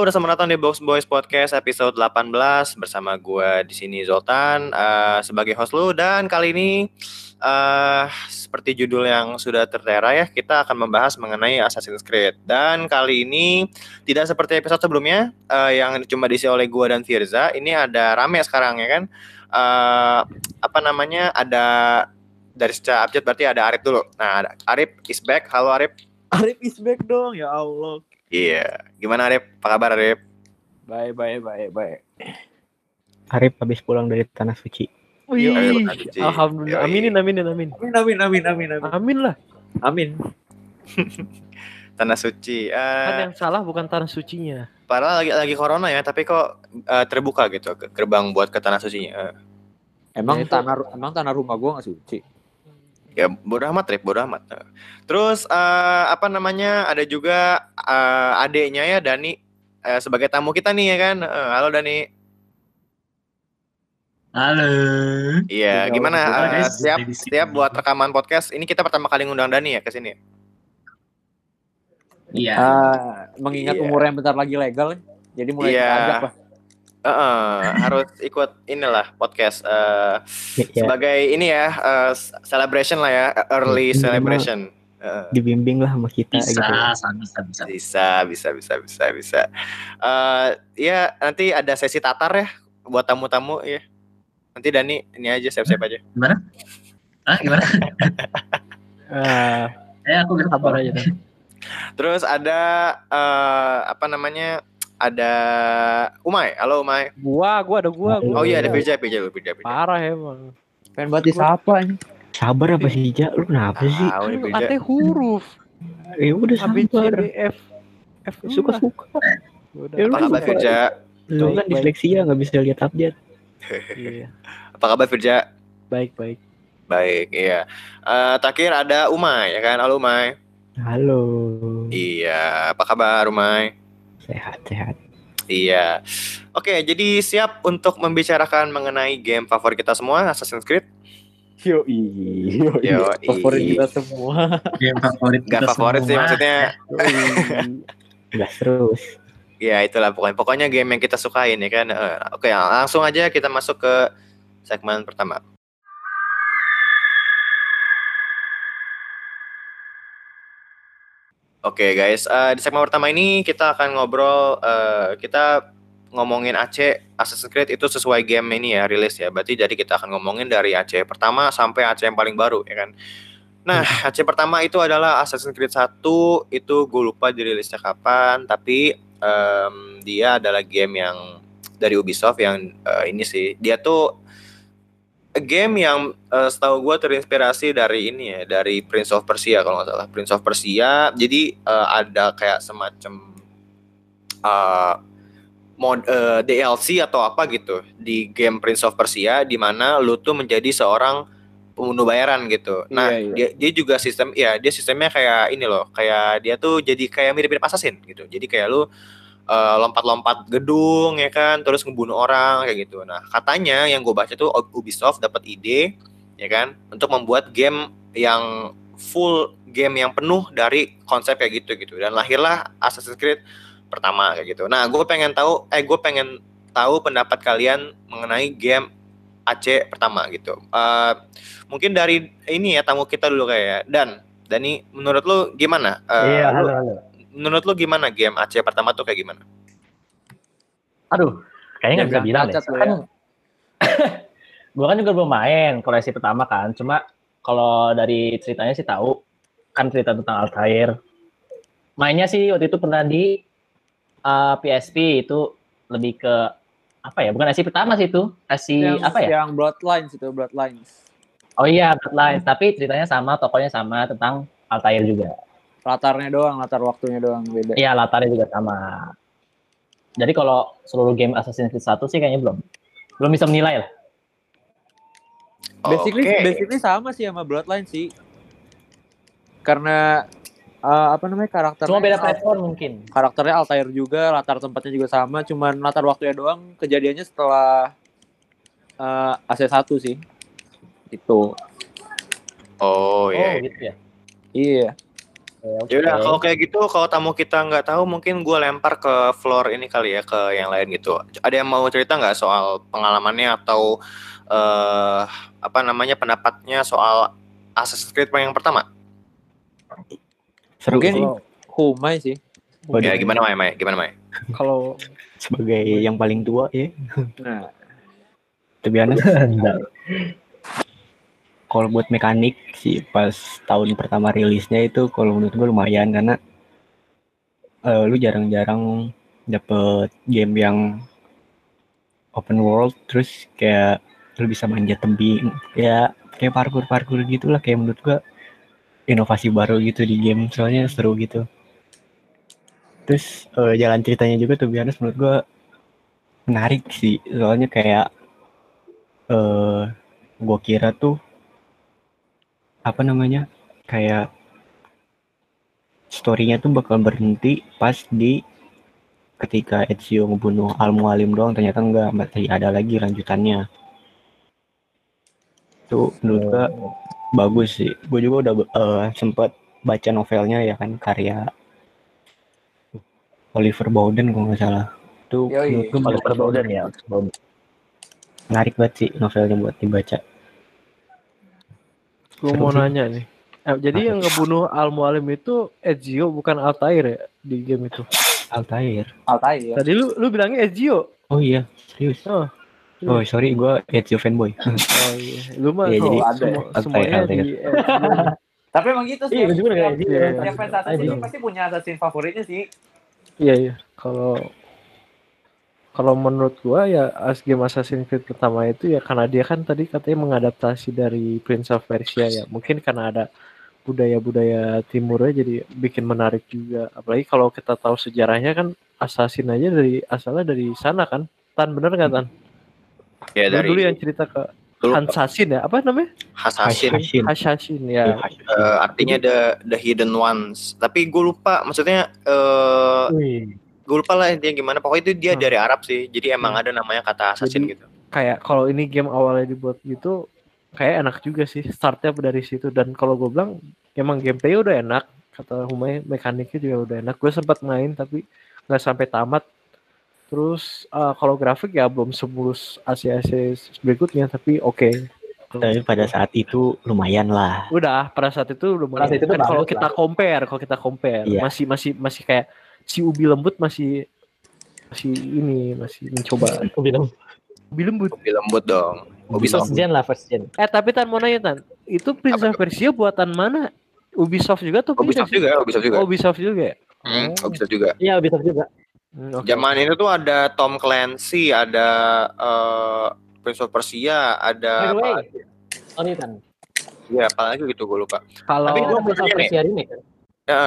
Udah selamat datang di Box Boys Podcast episode 18 bersama gue di sini Zoltan uh, sebagai host lu dan kali ini uh, seperti judul yang sudah tertera ya kita akan membahas mengenai Assassin's Creed dan kali ini tidak seperti episode sebelumnya uh, yang cuma diisi oleh gue dan Firza ini ada rame sekarang ya kan uh, apa namanya ada dari secara update berarti ada Arif dulu. Nah, Arif is back. Halo Arif. Arif is back dong ya Allah. Iya, gimana Arif? Apa kabar Arif? Baik, baik, baik, baik. Arif habis pulang dari tanah suci. Wih, Ayo, Arif. alhamdulillah. Yoi. Aminin, aminin, amin. Amin, amin, amin, amin, amin. Amin lah. Amin. Tanah suci. Kan Eh, yang salah bukan tanah sucinya. padahal lagi lagi corona ya, tapi kok eh, terbuka gitu gerbang buat ke tanah sucinya. Eh, Emang Ya, tanah emang tanah rumah gua gak suci. Ya bodo amat Rip, bodo amat. Terus eh, apa namanya? Ada juga eh, adeknya ya Dani eh, sebagai tamu kita nih ya kan. Eh, halo Dani. Halo. Iya, gimana? guys. siap siap buat rekaman podcast. Ini kita pertama kali ngundang Dani ya ke sini. Iya. Ah, mengingat Iya. umurnya bentar lagi legal, jadi mulai Iya. kita ajak lah. Heeh, harus ikut inilah podcast eh, Ya, sebagai ini ya eh, celebration lah ya, early Minimal. celebration. Heeh. dibimbing lah sama kita Bisa, gitu. bisa, bisa. Bisa, bisa, bisa, bisa, bisa. Eh, ya nanti ada sesi tatar ya buat tamu-tamu ya. Nanti Dani ini aja siap-siap aja. Ah, gimana? Ah, Eh, aku gak sabar sabar aja. Terus ada eh, apa namanya? Ada Umay. Halo Umay. Gua, gua ada gua. Gua. Oh iya ada Firja lu, Firja, Firja. Parah emang. Pengen banget disapa ini. Sabar apa sih, Ja? Lu kenapa sih? Nih Lu Firja. Ate huruf. Ya udah A B C sabar. D F F Suka-suka. Udah. Ya, Apa lu kabar suka. Firja? Lu kan disleksia nggak bisa lihat update. Iya. Apa kabar Firja? Baik, baik. Baik, iya. Eh terakhir ada Umay ya kan? Halo Umay. Halo. Iya, apa kabar Umay? Sehat, sehat. Iya. Oke, jadi siap untuk membicarakan mengenai game favorit kita semua, Assassin's Creed. Yo yo. Favorit kita semua. Game favorit Gak favorit sih semua. maksudnya. Gas terus. Ya itulah pokoknya. Pokoknya game yang kita sukain ya kan. Eh, Oke, langsung aja kita masuk ke segmen pertama. Oke guys, Eh, di segmen pertama ini kita akan ngobrol, eh, kita ngomongin AC Assassin's Creed itu sesuai game ini ya rilis ya. Berarti jadi kita akan ngomongin dari AC pertama sampai AC yang paling baru ya kan. Nah, AC pertama itu adalah Assassin's Creed 1 itu gue lupa dirilisnya kapan, tapi em, dia adalah game yang dari Ubisoft yang eh, ini sih. Dia tuh game yang eh, setahu gue terinspirasi dari ini ya, dari Prince of Persia kalau nggak salah. Prince of Persia. Jadi eh, ada kayak semacam eh, mod eh, DLC atau apa gitu di game Prince of Persia di mana lu tuh menjadi seorang pembunuh bayaran gitu. Nah, Iya, iya. dia dia juga sistem ya, dia sistemnya kayak ini loh, kayak dia tuh jadi kayak mirip-mirip assassin gitu. Jadi kayak lu eh, lompat-lompat gedung ya kan, terus ngebunuh orang kayak gitu. Nah, katanya yang gue baca tuh Ubisoft dapat ide ya kan untuk membuat game yang full game yang penuh dari konsep kayak gitu gitu. Dan lahirlah Assassin's Creed pertama kayak gitu. Nah, gue pengen tahu, eh gue pengen tahu pendapat kalian mengenai game AC pertama gitu. Eh, mungkin dari ini ya tamu kita dulu kayak ya. Dan Dani, menurut lu gimana? Eh, Iya, lu- halo, halo. Menurut lu gimana game AC pertama tuh kayak gimana? Aduh, kayaknya nggak bisa bilang deh. lu Kan, gua kan juga belum main koleksi pertama kan. Cuma kalau dari ceritanya sih tahu kan cerita tentang Altair. Mainnya sih waktu itu pernah di uh, PSP itu lebih ke apa ya? Bukan SC pertama sih itu, SC yang, apa ya? Yang Bloodlines itu Bloodlines. Oh iya, Bloodlines. Tapi ceritanya sama, tokonya sama tentang Altair juga. Latarnya doang, latar waktunya doang beda. Iya, latarnya juga sama. Jadi kalau seluruh game Assassin's Creed 1 sih kayaknya belum belum bisa menilai lah. Basically Oke. basically sama sih sama Bloodlines sih. Karena eh, apa namanya karakternya Cuma beda platform mungkin. karakternya Altair juga, latar tempatnya juga sama, cuman latar waktunya doang kejadiannya setelah eh AC1 sih. Itu. Oh Oh, iya. gitu ya. Iya. Ya udah oke. kalau kayak gitu kalau tamu kita nggak tahu mungkin gue lempar ke floor ini kali ya ke yang lain gitu. Ada yang mau cerita nggak soal pengalamannya atau eh apa namanya pendapatnya soal Assassin's Creed yang pertama? Seru Mungkin sih Humai sih. Ya gimana Mai Mai? Gimana Mai? Kalau sebagai yang paling tua ya. Nah, Tapi. kalau buat mekanik sih pas tahun pertama rilisnya itu kalau menurut gue lumayan karena eh, lu jarang-jarang dapet game yang open world terus kayak lu bisa manjat tebing kayak kayak parkour parkour gitulah kayak menurut gua inovasi baru gitu di game soalnya seru gitu. Terus eh, jalan ceritanya juga tuh biasanya menurut gua menarik sih soalnya kayak eh gua kira tuh apa namanya kayak storynya tuh bakal berhenti pas di ketika Ezio ngebunuh Al Mualim doang ternyata enggak masih ada lagi lanjutannya. Tuh menurut gua bagus sih. Gue juga udah eh, sempet baca novelnya ya kan karya Oliver Bowden kalau nggak salah. Tuh Yoi. menurut gua Oliver Bowden ya. Menarik banget sih novelnya buat dibaca gue mau nanya nih. Eh, jadi yang ngebunuh Al Mualim itu Ezio bukan Altair ya di game itu. Altair Altair. Tadi lu lu bilangnya Ezio. oh iya serius Oh. oh sorry gue Ezio fanboy Oh iya. Lu mah oh, jadi ada semua- Altair, semuanya Altair. di Ezio. Tapi emang gitu sih. Iya, gue juga kayak. Iya. Tiap fans Assassin pasti punya assassin favoritnya sih. Iya iya. Kalau kalau menurut gua ya as game Assassin's Creed pertama itu ya karena dia kan tadi katanya mengadaptasi dari Prince of Persia ya. Mungkin karena ada budaya-budaya timurnya jadi bikin menarik juga. Apalagi kalau kita tahu sejarahnya kan Assassin aja dari asalnya dari sana kan. Tan bener nggak Tan? Ya Lu dari dulu yang cerita ke Hansasin ya? Apa namanya? Assassin Hashin Hasashin Iya, ya. Eh, artinya the the hidden ones. Tapi gue lupa maksudnya eh Wih. Gue lupa lah intinya gimana. Pokoknya itu dia Hmm. dari Arab sih. Jadi emang Hmm. ada namanya kata assassin Jadi- gitu. kayak kalau ini game awalnya dibuat gitu kayak enak juga sih startnya dari situ dan kalau gue bilang emang gameplay udah enak kata Humay mekaniknya juga udah enak gue sempat main tapi nggak sampai tamat terus eh, kalau grafik ya belum semulus ACC berikutnya tapi oke tapi pada saat itu lumayan lah udah pada saat itu udah mulai Pada saat itu tuh kan kalau kita compare kalau kita compare Iya. masih masih masih kayak si ubi lembut masih masih ini masih mencoba Aku bilang ubi lembut Lebih lembut dong. first Ubisoft. gen lah first gen. Eh tapi Tan mau nanya Tan, itu Prince of Persia buatan mana? Ubisoft juga tuh? Ubisoft juga, Ubisoft juga. Oh, Ubisoft juga. ya? Hmm, Oh. Ubisoft juga. Iya Ubisoft juga. Hmm, oke. Zaman itu tuh ada Tom Clancy, ada eh, Prince of Persia, ada the way, apa? Sorry kan. Ya, apalagi gitu gue lupa. Kalau Tapi gua gua Prince of. Persia kan. Ya,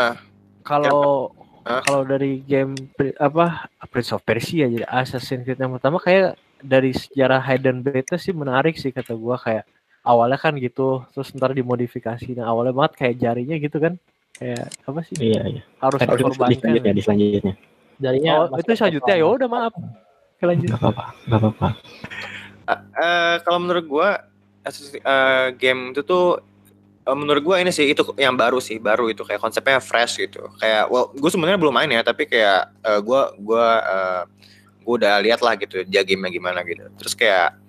kalau Kalau dari game apa Prince of Persia jadi Assassin's Creed yang pertama kayak dari sejarah hidden beta sih menarik sih kata gua kayak awalnya kan gitu terus ntar dimodifikasi nah awalnya banget kayak jarinya gitu kan kayak apa sih? Iya iya. Harus Kan dikorbankan selanjutnya di selanjutnya. Jarinya oh itu selanjutnya? Ya udah maaf. Oke, lanjut. Nggak apa-apa nggak apa-apa. Eh, kalau menurut gua eh, game itu tuh menurut gua ini sih itu yang baru sih, baru itu kayak konsepnya fresh gitu. Kayak well, gue sebenarnya belum main ya, tapi kayak eh, gua gua eh, gua udah lihat lah gitu dia game gimana gitu. Terus kayak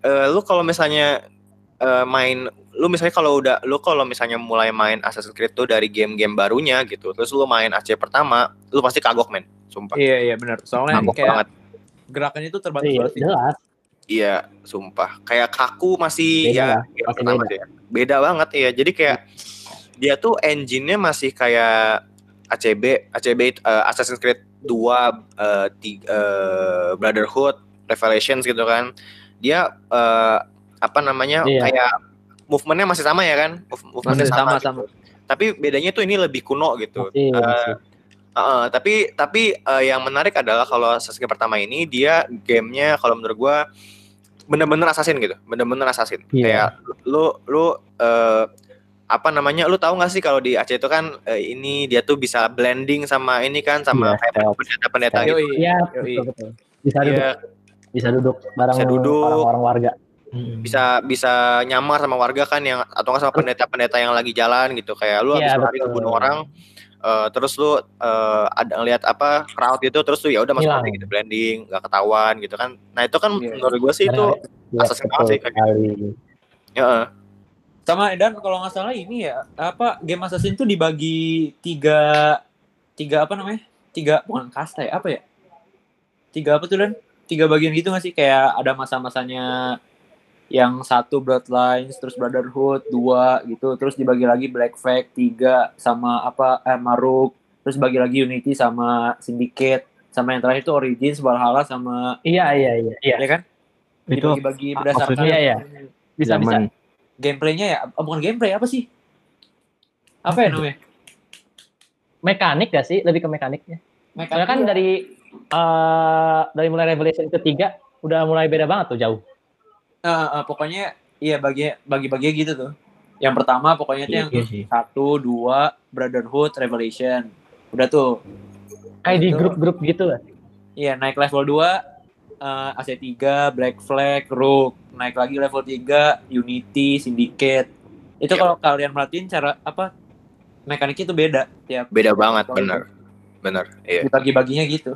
eh, lu kalau misalnya eh, main lu misalnya kalau udah lu kalau misalnya mulai main Assassin's Creed tuh dari game-game barunya gitu. Terus lu main AC pertama, lu pasti kagok men, sumpah. Iya iya benar. Soalnya Kagok kayak banget. gerakannya itu terbatas Iya, banget jelas. Iya, sumpah. Kayak kaku masih Beda ya pertama beda. ya. Beda banget ya. Jadi kayak dia tuh engine-nya masih kayak ACB, ACB eh, Assassin's Creed 2 eh, tiga, eh, Brotherhood, Revelations gitu kan. Dia eh, apa namanya? Iya. kayak movementnya masih sama ya kan? Move- Movementnya Masih sama, sama, gitu. sama. Tapi bedanya tuh ini lebih kuno gitu. Masih, Eh, masih. Heeh, tapi tapi eh, yang menarik adalah kalau Assassin's Creed pertama ini dia gamenya kalau menurut gua bener-bener assassin gitu, bener-bener assassin. Iya. Kayak lu lu eh, apa namanya? Lu tahu nggak sih kalau di Aceh itu kan eh, ini dia tuh bisa blending sama ini kan sama Iya, kayak pendeta-pendeta gitu. Iya, Yoi. betul betul. Bisa duduk, Iya, bisa duduk bareng Bisa duduk. orang-orang warga. Hmm. bisa bisa nyamar sama warga kan yang atau nggak sama pendeta-pendeta yang lagi jalan gitu kayak lu Iya, habis lari ngebunuh orang eh, terus lu eh, ada ngeliat apa crowd gitu terus lu ya udah masuk Hilang. lagi gitu blending nggak ketahuan gitu kan nah itu kan Iya. menurut gue sih itu Iya, Assassin's banget sih, betul sekali. ya Sama dan kalau nggak salah ini ya apa game Assassin tuh dibagi tiga tiga apa namanya? Tiga bukan kasta ya apa ya? Tiga apa tuh dan? Tiga bagian gitu nggak sih? Kayak ada masa-masanya yang satu Bloodlines, terus Brotherhood, dua gitu, terus dibagi lagi Black Flag, tiga sama apa eh, Maruk, terus bagi lagi Unity sama Syndicate, sama yang terakhir itu Origins, Valhalla sama Iya, iya, iya. Iya, ya kan? Itu Dibagi-bagi ah, berdasarkan Iya, iya. bisa, bisa. zaman gameplaynya ya, oh, bukan gameplay apa sih? Apa ya namanya? Mekanik gak sih? Lebih ke mekaniknya. Soalnya kan Mekanik dari eh dari mulai Revelation ketiga udah mulai beda banget tuh jauh. Eh, eh, pokoknya iya bagi bagi bagi gitu tuh. Yang pertama pokoknya tuh Iya, yang iya satu, dua, Brotherhood, Revelation. Udah tuh. Kayak di Itu. grup-grup gitu lah. Iya, naik level 2 eh, AC3, Black Flag, Rook. Naik lagi level 3 Unity, Syndicate. Itu Iya. kalau kalian merhatiin cara apa mekaniknya itu beda tiap beda banget bener bener iya dibagi-baginya gitu.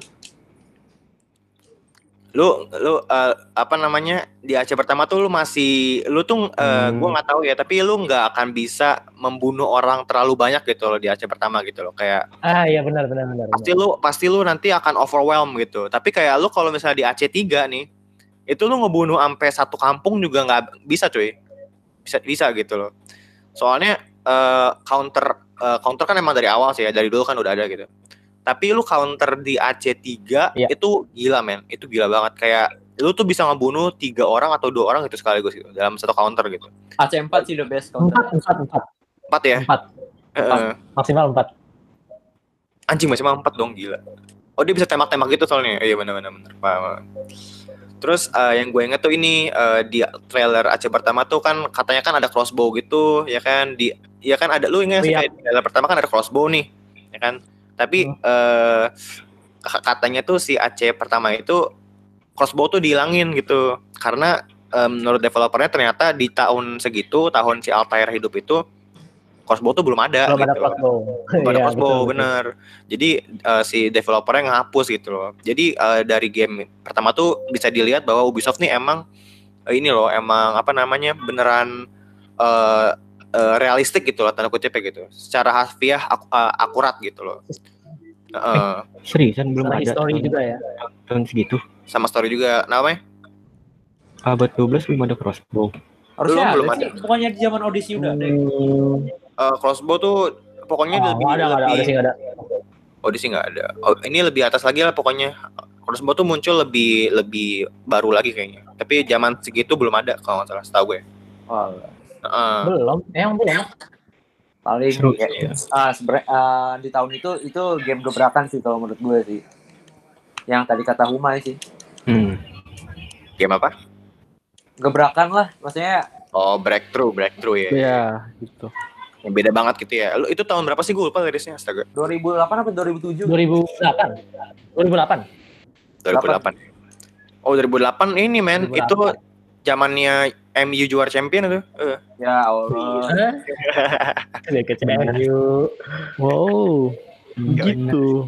Lu lu eh, apa namanya di Aceh pertama tuh lu masih lu tuh eh, Hmm. gua nggak tahu ya tapi lu nggak akan bisa membunuh orang terlalu banyak gitu loh di Aceh pertama gitu loh kayak Ah iya benar benar benar. pasti lu pasti lu nanti akan overwhelm gitu tapi kayak lu kalau misalnya di Aceh 3 nih itu lu ngebunuh sampai satu kampung juga nggak bisa cuy bisa bisa gitu loh soalnya eh, counter eh, counter kan emang dari awal sih ya dari dulu kan udah ada gitu tapi lu counter di AC3 Iya. itu gila men itu gila banget kayak lu tuh bisa ngebunuh tiga orang atau dua orang gitu sekaligus gitu dalam satu counter gitu AC4 sih the best counter. Empat empat empat empat ya empat Heeh. maksimal empat. anjing masih empat dong gila oh dia bisa tembak-tembak gitu soalnya iya benar-benar benar paham paham. terus eh, yang gue inget tuh ini eh, di trailer Aceh pertama tuh kan katanya kan ada crossbow gitu ya kan di ya kan ada lu ingat sih Iya. kayak trailer pertama kan ada crossbow nih ya kan tapi eh k- katanya tuh si Aceh pertama itu crossbow tuh dihilangin gitu karena eh, menurut developernya ternyata di tahun segitu tahun si Altair hidup itu crossbow tuh belum ada Belum ada gitu. crossbow. Belum ada Iya, crossbow betul, betul. bener jadi eh, si developernya ngehapus gitu loh jadi eh, dari game pertama tuh bisa dilihat bahwa Ubisoft nih emang eh, ini loh emang apa namanya beneran eh, eh, realistik gitu loh tanda kutipnya gitu. Secara harfiah ak- eh, akurat gitu loh. Heeh, seriusan belum Sama ada history tahun, juga ya. tahun segitu. Sama story juga. Namanya abad 12 belum ada crossbow. Harusnya Belum, belum ada, sih. Pokoknya di zaman Odyssey udah ada. Hmm, Eh, crossbow tuh pokoknya oh, lebih ada ada lebih ada sih nggak ada. Odyssey nggak ada. Oh, ini lebih atas lagi lah pokoknya. Crossbow tuh muncul lebih lebih baru lagi kayaknya. Tapi zaman segitu belum ada kalau nggak salah setahu gue. Oh, Heeh. Belum, yang belum. paling seru ya, ya. ah sebenarnya ah, di tahun itu itu game gebrakan sih kalau menurut gue sih. Yang tadi kata Humay sih. Hmm. game apa Gebrakan lah, maksudnya Oh breakthrough, breakthrough ya. Iya, gitu. Yang beda banget gitu ya. Lu itu tahun berapa sih gue lupa lirisnya astaga. 2008 apa 2007? 2008. 2008. 2008. Oh 2008 ini men 2008. itu zamannya MU juara champion itu. Eh, Ya Allah. Dia ke CMU. Wow, Nggak gitu.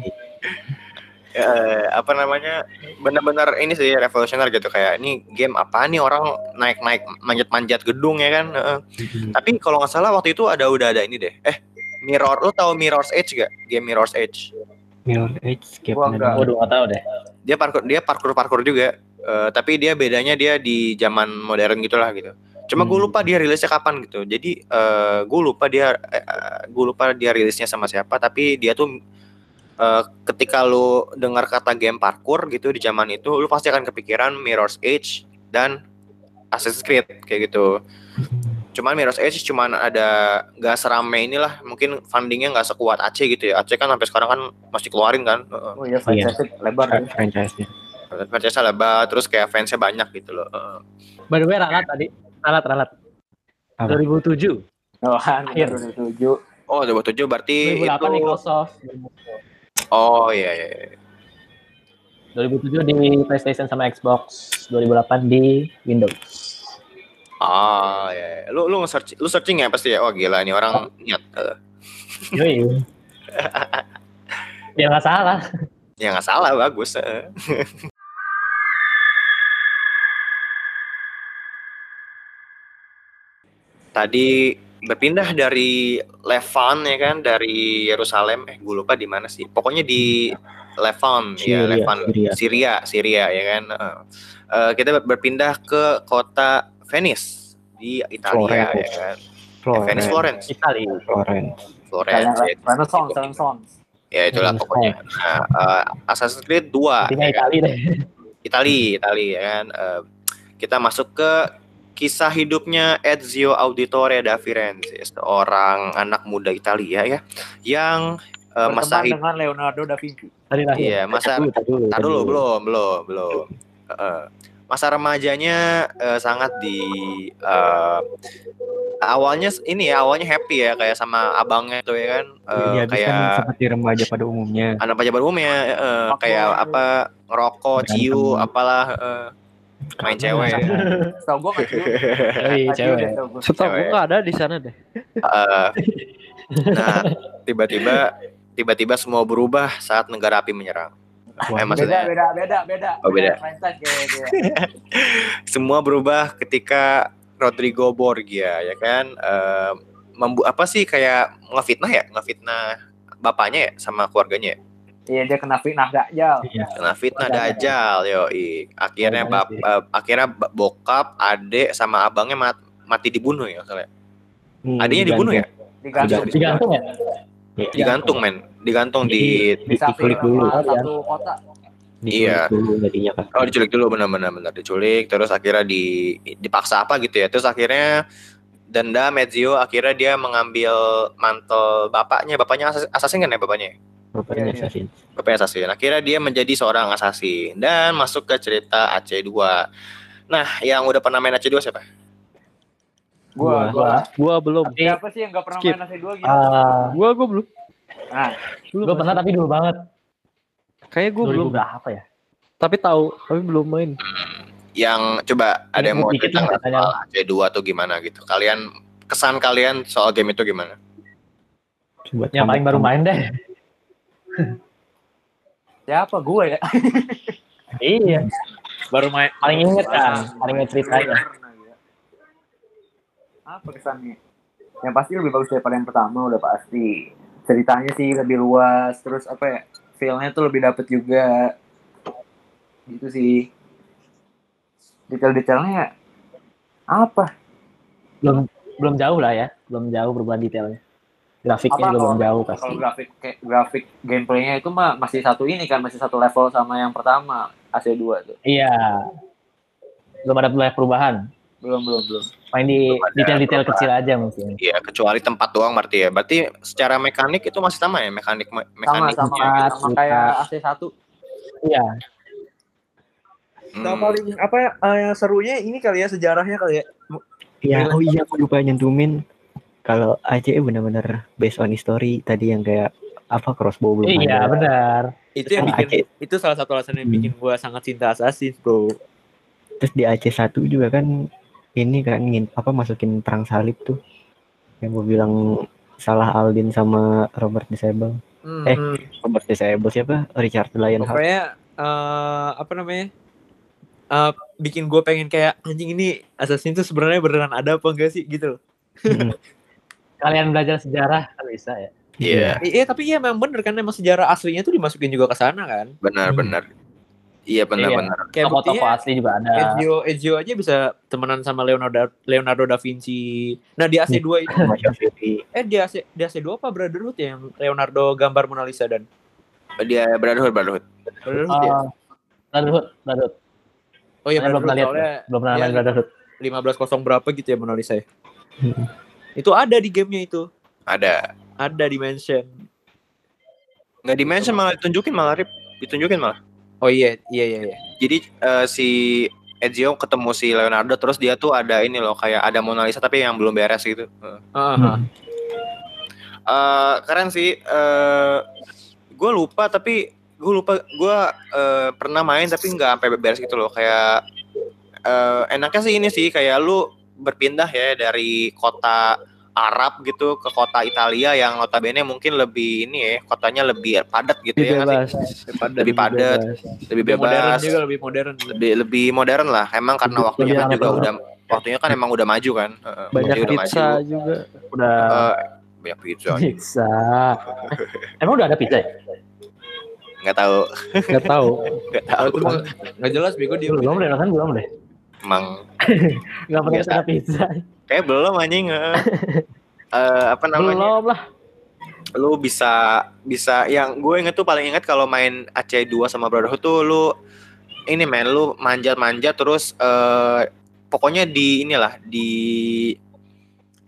eh, apa namanya benar-benar ini sih revolusioner gitu kayak ini game apa nih orang naik-naik manjat-manjat gedung ya kan. Heeh. Hmm. Tapi kalau nggak salah waktu itu ada udah ada ini deh. Eh Mirror, lu tahu Mirror's Edge gak? Game Mirror's Edge. Mirror Edge kayak Gua enggak. nggak tahu deh. Dia parkour dia parkour parkour juga. Eh, tapi dia bedanya dia di zaman modern gitulah gitu. Cuma gue Hmm. lupa dia rilisnya kapan gitu. Jadi eh gue lupa dia gue lupa dia rilisnya sama siapa. Tapi dia tuh eh, ketika lu dengar kata game parkour gitu di zaman itu, lu pasti akan kepikiran Mirror's Edge dan Assassin's Creed kayak gitu. Cuman Mirror's Edge cuman ada nggak serame inilah, mungkin fundingnya nggak sekuat Aceh gitu ya. Aceh kan sampai sekarang kan masih keluarin kan. Oh iya, fantastic lebar ya. franchise-nya. Franchise lebar terus kayak fansnya banyak gitu loh. Heeh. By the way, Ralat tadi. Ralat, Ralat. Apa? 2007. Oh, Akhir. 2007 2007. berarti 2008 itu Microsoft. Oh iya iya. iya. 2007 di PlayStation sama Xbox. 2008 di Windows. Ah, ya. ya. Lu lu search lu searching ya pasti ya. Oh gila ini orang niat. Eh, Yoi. Biar nggak salah. ya nggak salah bagus. Tadi berpindah dari Levant ya kan dari Yerusalem eh gue lupa di mana sih pokoknya di Levant ya Syria, Levant Syria. Syria Syria ya kan Eh, eh, kita berpindah ke kota Venice di Italia Florence. ya kan Eh, Florence. Venice Florence Itali. Florence. Florence ya. Renaissance, Renaissance. ya itulah Renaissance. pokoknya nah, eh, Assassin's Creed 2 Intinya ya kan? Itali deh. Itali Itali ya kan Eh, kita masuk ke kisah hidupnya Ezio Auditore da Firenze seorang anak muda Italia ya yang eh, masa dengan Leonardo da Vinci. Tadi lahir. iya masa Tadi dulu, tadi dulu, belum, belum, belum. Heeh. masa remajanya eh, sangat di eh, awalnya ini ya awalnya happy ya kayak sama abangnya tuh ya kan Eh, Dia habis kayak kan seperti remaja pada umumnya. anak pejabat umumnya eh, Makmur. kayak apa ngerokok, ciu, apalah eh, main cewek. Tau gue Nggak cium cewek. Setahu gue nggak ada di sana deh. Eh, nah, tiba-tiba tiba-tiba semua berubah saat negara api menyerang. Eh, Beda, maksudnya beda, beda, beda. Oh, beda. Franchise kayak dia. semua berubah ketika Rodrigo Borgia ya kan eh, membu apa sih kayak ngefitnah ya ngefitnah bapaknya ya sama keluarganya ya Iya, dia kena fitnah dajjal. kena fitnah dajal yo akhirnya Oh, bap, eh, akhirnya bokap adek sama abangnya mat- mati dibunuh ya soalnya. Hmm, adiknya dibunuh ya? Digantung. Digantung. Ya? Iya, digantung men. Digantung di Disafir diculik dulu. satu kota. diculik Iya. Oh diculik dulu benar-benar benar. Diculik terus akhirnya di dipaksa apa gitu ya. Terus akhirnya dendam Ezio akhirnya dia mengambil mantel bapaknya. Bapaknya asas- assassin kan ya bapaknya Bapaknya Iya, iya. assassin. bapaknya assassin akhirnya dia menjadi seorang assassin dan masuk ke cerita AC2 nah yang udah pernah main AC2 siapa Gua, Gua. gua. Gua belum. Tapi Siapa sih yang gak pernah Skip. main AC2 gitu? ah, Gua gua belum. Nah, Belum. gue pernah tapi dulu banget. Kayak gua 2000 belum. berapa ya? Tapi tahu, tapi belum main. yang coba ada yang mau cerita nggak soal AC2 tuh gimana gitu kalian kesan kalian soal game itu gimana Buat Yang paling baru main deh. Siapa gue ya? iya. Baru main. Paling inget kan, paling inget ceritanya. Apa kesannya? Yang pasti lebih bagus daripada yang pertama udah pasti. Ceritanya sih lebih luas, terus apa ya? Feel-nya tuh lebih dapet juga. Gitu sih. Detail-detailnya apa? Belum belum jauh lah ya, belum jauh perubahan detailnya. Grafiknya Apa juga belum jauh pasti. Kalau grafik kayak grafik gameplaynya itu mah masih satu ini kan, masih satu level sama yang pertama AC2 tuh. Iya. Belum ada banyak perubahan. Belum belum belum. Main di detail-detail kecil aja mungkin. Iya, kecuali tempat doang berarti ya. Berarti secara mekanik itu masih sama ya, mekanik me- Sama mekaniknya. sama, sama suka. kayak AC1. Iya. Hmm. Nah, paling apa yang serunya ini kali ya sejarahnya kali ya. Iya, oh iya aku lupa nyentumin kalau ACE benar-benar based on history tadi yang kayak apa crossbow belum Iya, ada. benar. Itu yang Kalau bikin AC itu salah satu alasan yang Hmm. bikin gua sangat cinta Assassin, Bro. Terus di AC1 juga kan ini kan ingin apa masukin perang salib tuh. Yang gue bilang salah Aldin sama Robert Disable. Hmm, Eh. hmm. Robert Disable siapa? Richard Lionheart. Pokoknya eh, apa namanya? Eh, bikin gue pengen kayak anjing ini Assassin itu sebenarnya beneran ada apa enggak sih gitu. loh. Mm, Kalian belajar sejarah kan bisa ya. Iya, Iya, tapi iya memang bener kan emang sejarah aslinya tuh dimasukin juga ke sana kan. benar-benar. Iya, benar-benar. Kayak Toko-toko asli juga ada. Ezio Ezio aja bisa temenan sama Leonardo Leonardo da Vinci. Nah, di AC2 itu Sama Shafiri. eh di AC di AC2 apa Brotherhood ya yang Leonardo gambar Mona Lisa dan Dia Brotherhood, Brotherhood. Brotherhood ya? Oh, Brotherhood, Brotherhood. Oh iya belum Brotherhood pernah lihat. Belum pernah Iya, main Brotherhood. 15 berapa gitu ya Mona Lisa ya. Itu ada di gamenya itu. Ada. Ada di mention. Nggak di-mention malah ditunjukin malah Rip. Ditunjukin malah. Oh iya, iya iya iya. Jadi eh, si Ezio ketemu si Leonardo terus dia tuh ada ini loh kayak ada Mona Lisa tapi yang belum beres gitu. Hmm. eh, keren sih. Eh gue lupa tapi gue lupa gue eh, pernah main tapi nggak sampai beres gitu loh kayak eh, enaknya sih ini sih kayak lu berpindah ya dari kota Arab gitu ke kota Italia yang notabene mungkin lebih ini ya kotanya lebih padat gitu Lebih ya nggak bebas. sih? lebih padat lebih Lebih modern bebas juga lebih modern. lebih lebih modern lah emang karena Lebih- waktunya lebih kan juga udah waktunya kan emang udah maju kan Heeh, Banyak udah pizza maju. juga. Udah Eh, banyak pizza pizza. Emang udah ada pizza ya? nggak tahu Nggak tahu. nggak tahu nggak jelas bego dia. Belum deh, kan belum deh. Emang Enggak pakai ada pizza. kayak belum anjing heeh. Eh, apa namanya Belum lah. lu bisa bisa yang gue inget tuh paling inget kalau main AC2 sama Brotherhood tuh lu ini men lu manjat-manjat terus eh pokoknya di inilah di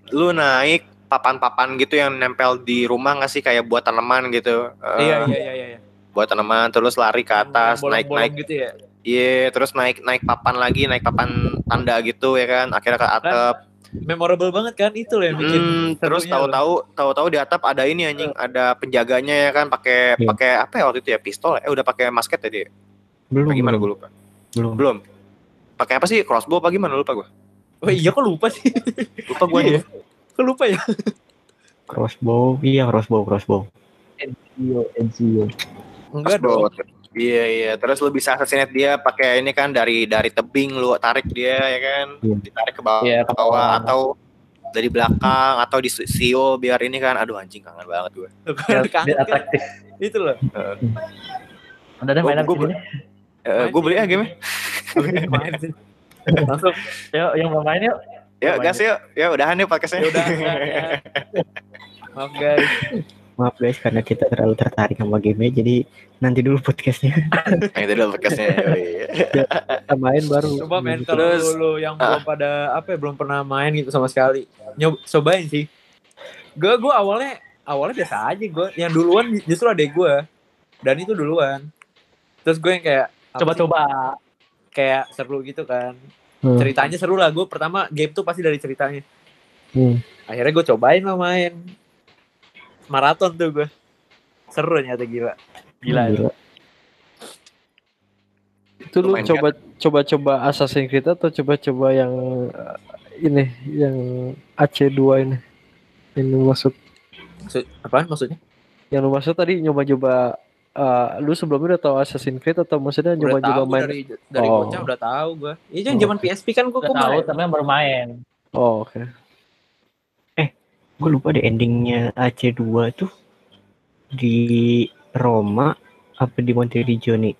lu naik papan-papan gitu yang nempel di rumah nggak sih kayak buat tanaman gitu Eh, Iya iya iya iya. buat tanaman terus lari ke atas naik naik gitu ya. Iya terus naik naik papan lagi naik papan tanda gitu ya kan akhirnya ke atap Memorable banget kan itu loh yang bikin. Hmm, terus tahu-tahu tahu-tahu di atap ada ini anjing, ada penjaganya ya kan pakai Iya. pakai apa ya waktu itu ya pistol ya? Eh udah pakai musket tadi. Belum. Apa gimana gue lupa. Belum. Belum. Pakai apa sih? Crossbow apa gimana lupa gue. Oh iya kok lupa sih? Lupa gue Iya. Kok lupa ya? Crossbow, iya crossbow, crossbow. Ezio, Ezio. Enggak dong. Iya iya, terus lu bisa assassinate dia pakai ini kan dari dari tebing lu tarik dia ya kan, Iya. ditarik ke bawah, Iya, ke bawah atau dari belakang atau di sio biar ini kan, aduh anjing kangen banget gue. Biar, Kangen biar kan? atraktif. Itu loh. Udah deh Gua- mainan sini. Eh, gue beli ah game. Langsung Yuk, yang mau main yuk. Yuk gas yuk, ya udahan yuk podcastnya. ya udah. enggak, ya. Maaf guys. Maaf guys karena kita terlalu tertarik sama game jadi nanti dulu podcastnya. Yang itu dulu podcastnya. yoi. Kita main baru. Coba men kalau Terus, lu, lu yang belum pada apa ya, belum pernah main gitu sama sekali. Nyob cobain sih. Gue gue awalnya awalnya biasa aja gue. Yang duluan justru adek gue. Dan itu duluan. Terus gue yang kayak? Coba-coba. kayak seru gitu kan. Hmm. Ceritanya seru lah. Gue pertama game tuh pasti dari ceritanya. Hmm. Akhirnya gue cobain lah main. Maraton tuh gue. Seru ternyata gila. Gila. Gila. Itu lu Lumayan coba coba-coba Assassin's Creed atau coba-coba yang eh, ini yang AC2 ini. Yang lu maksud Maksud, apaan maksudnya? yang lu maksud tadi nyoba-nyoba eh, lu sebelumnya udah tahu Assassin's Creed atau maksudnya Udah nyoba-nyoba main dari dari Oh. bocah udah tahu gue. Itu yang Oh, zaman PSP kan gue Udah tahu, tapi yang baru main. Oh, oke. Gue lupa deh endingnya AC2 tuh di Roma apa di Monteriggioni nih?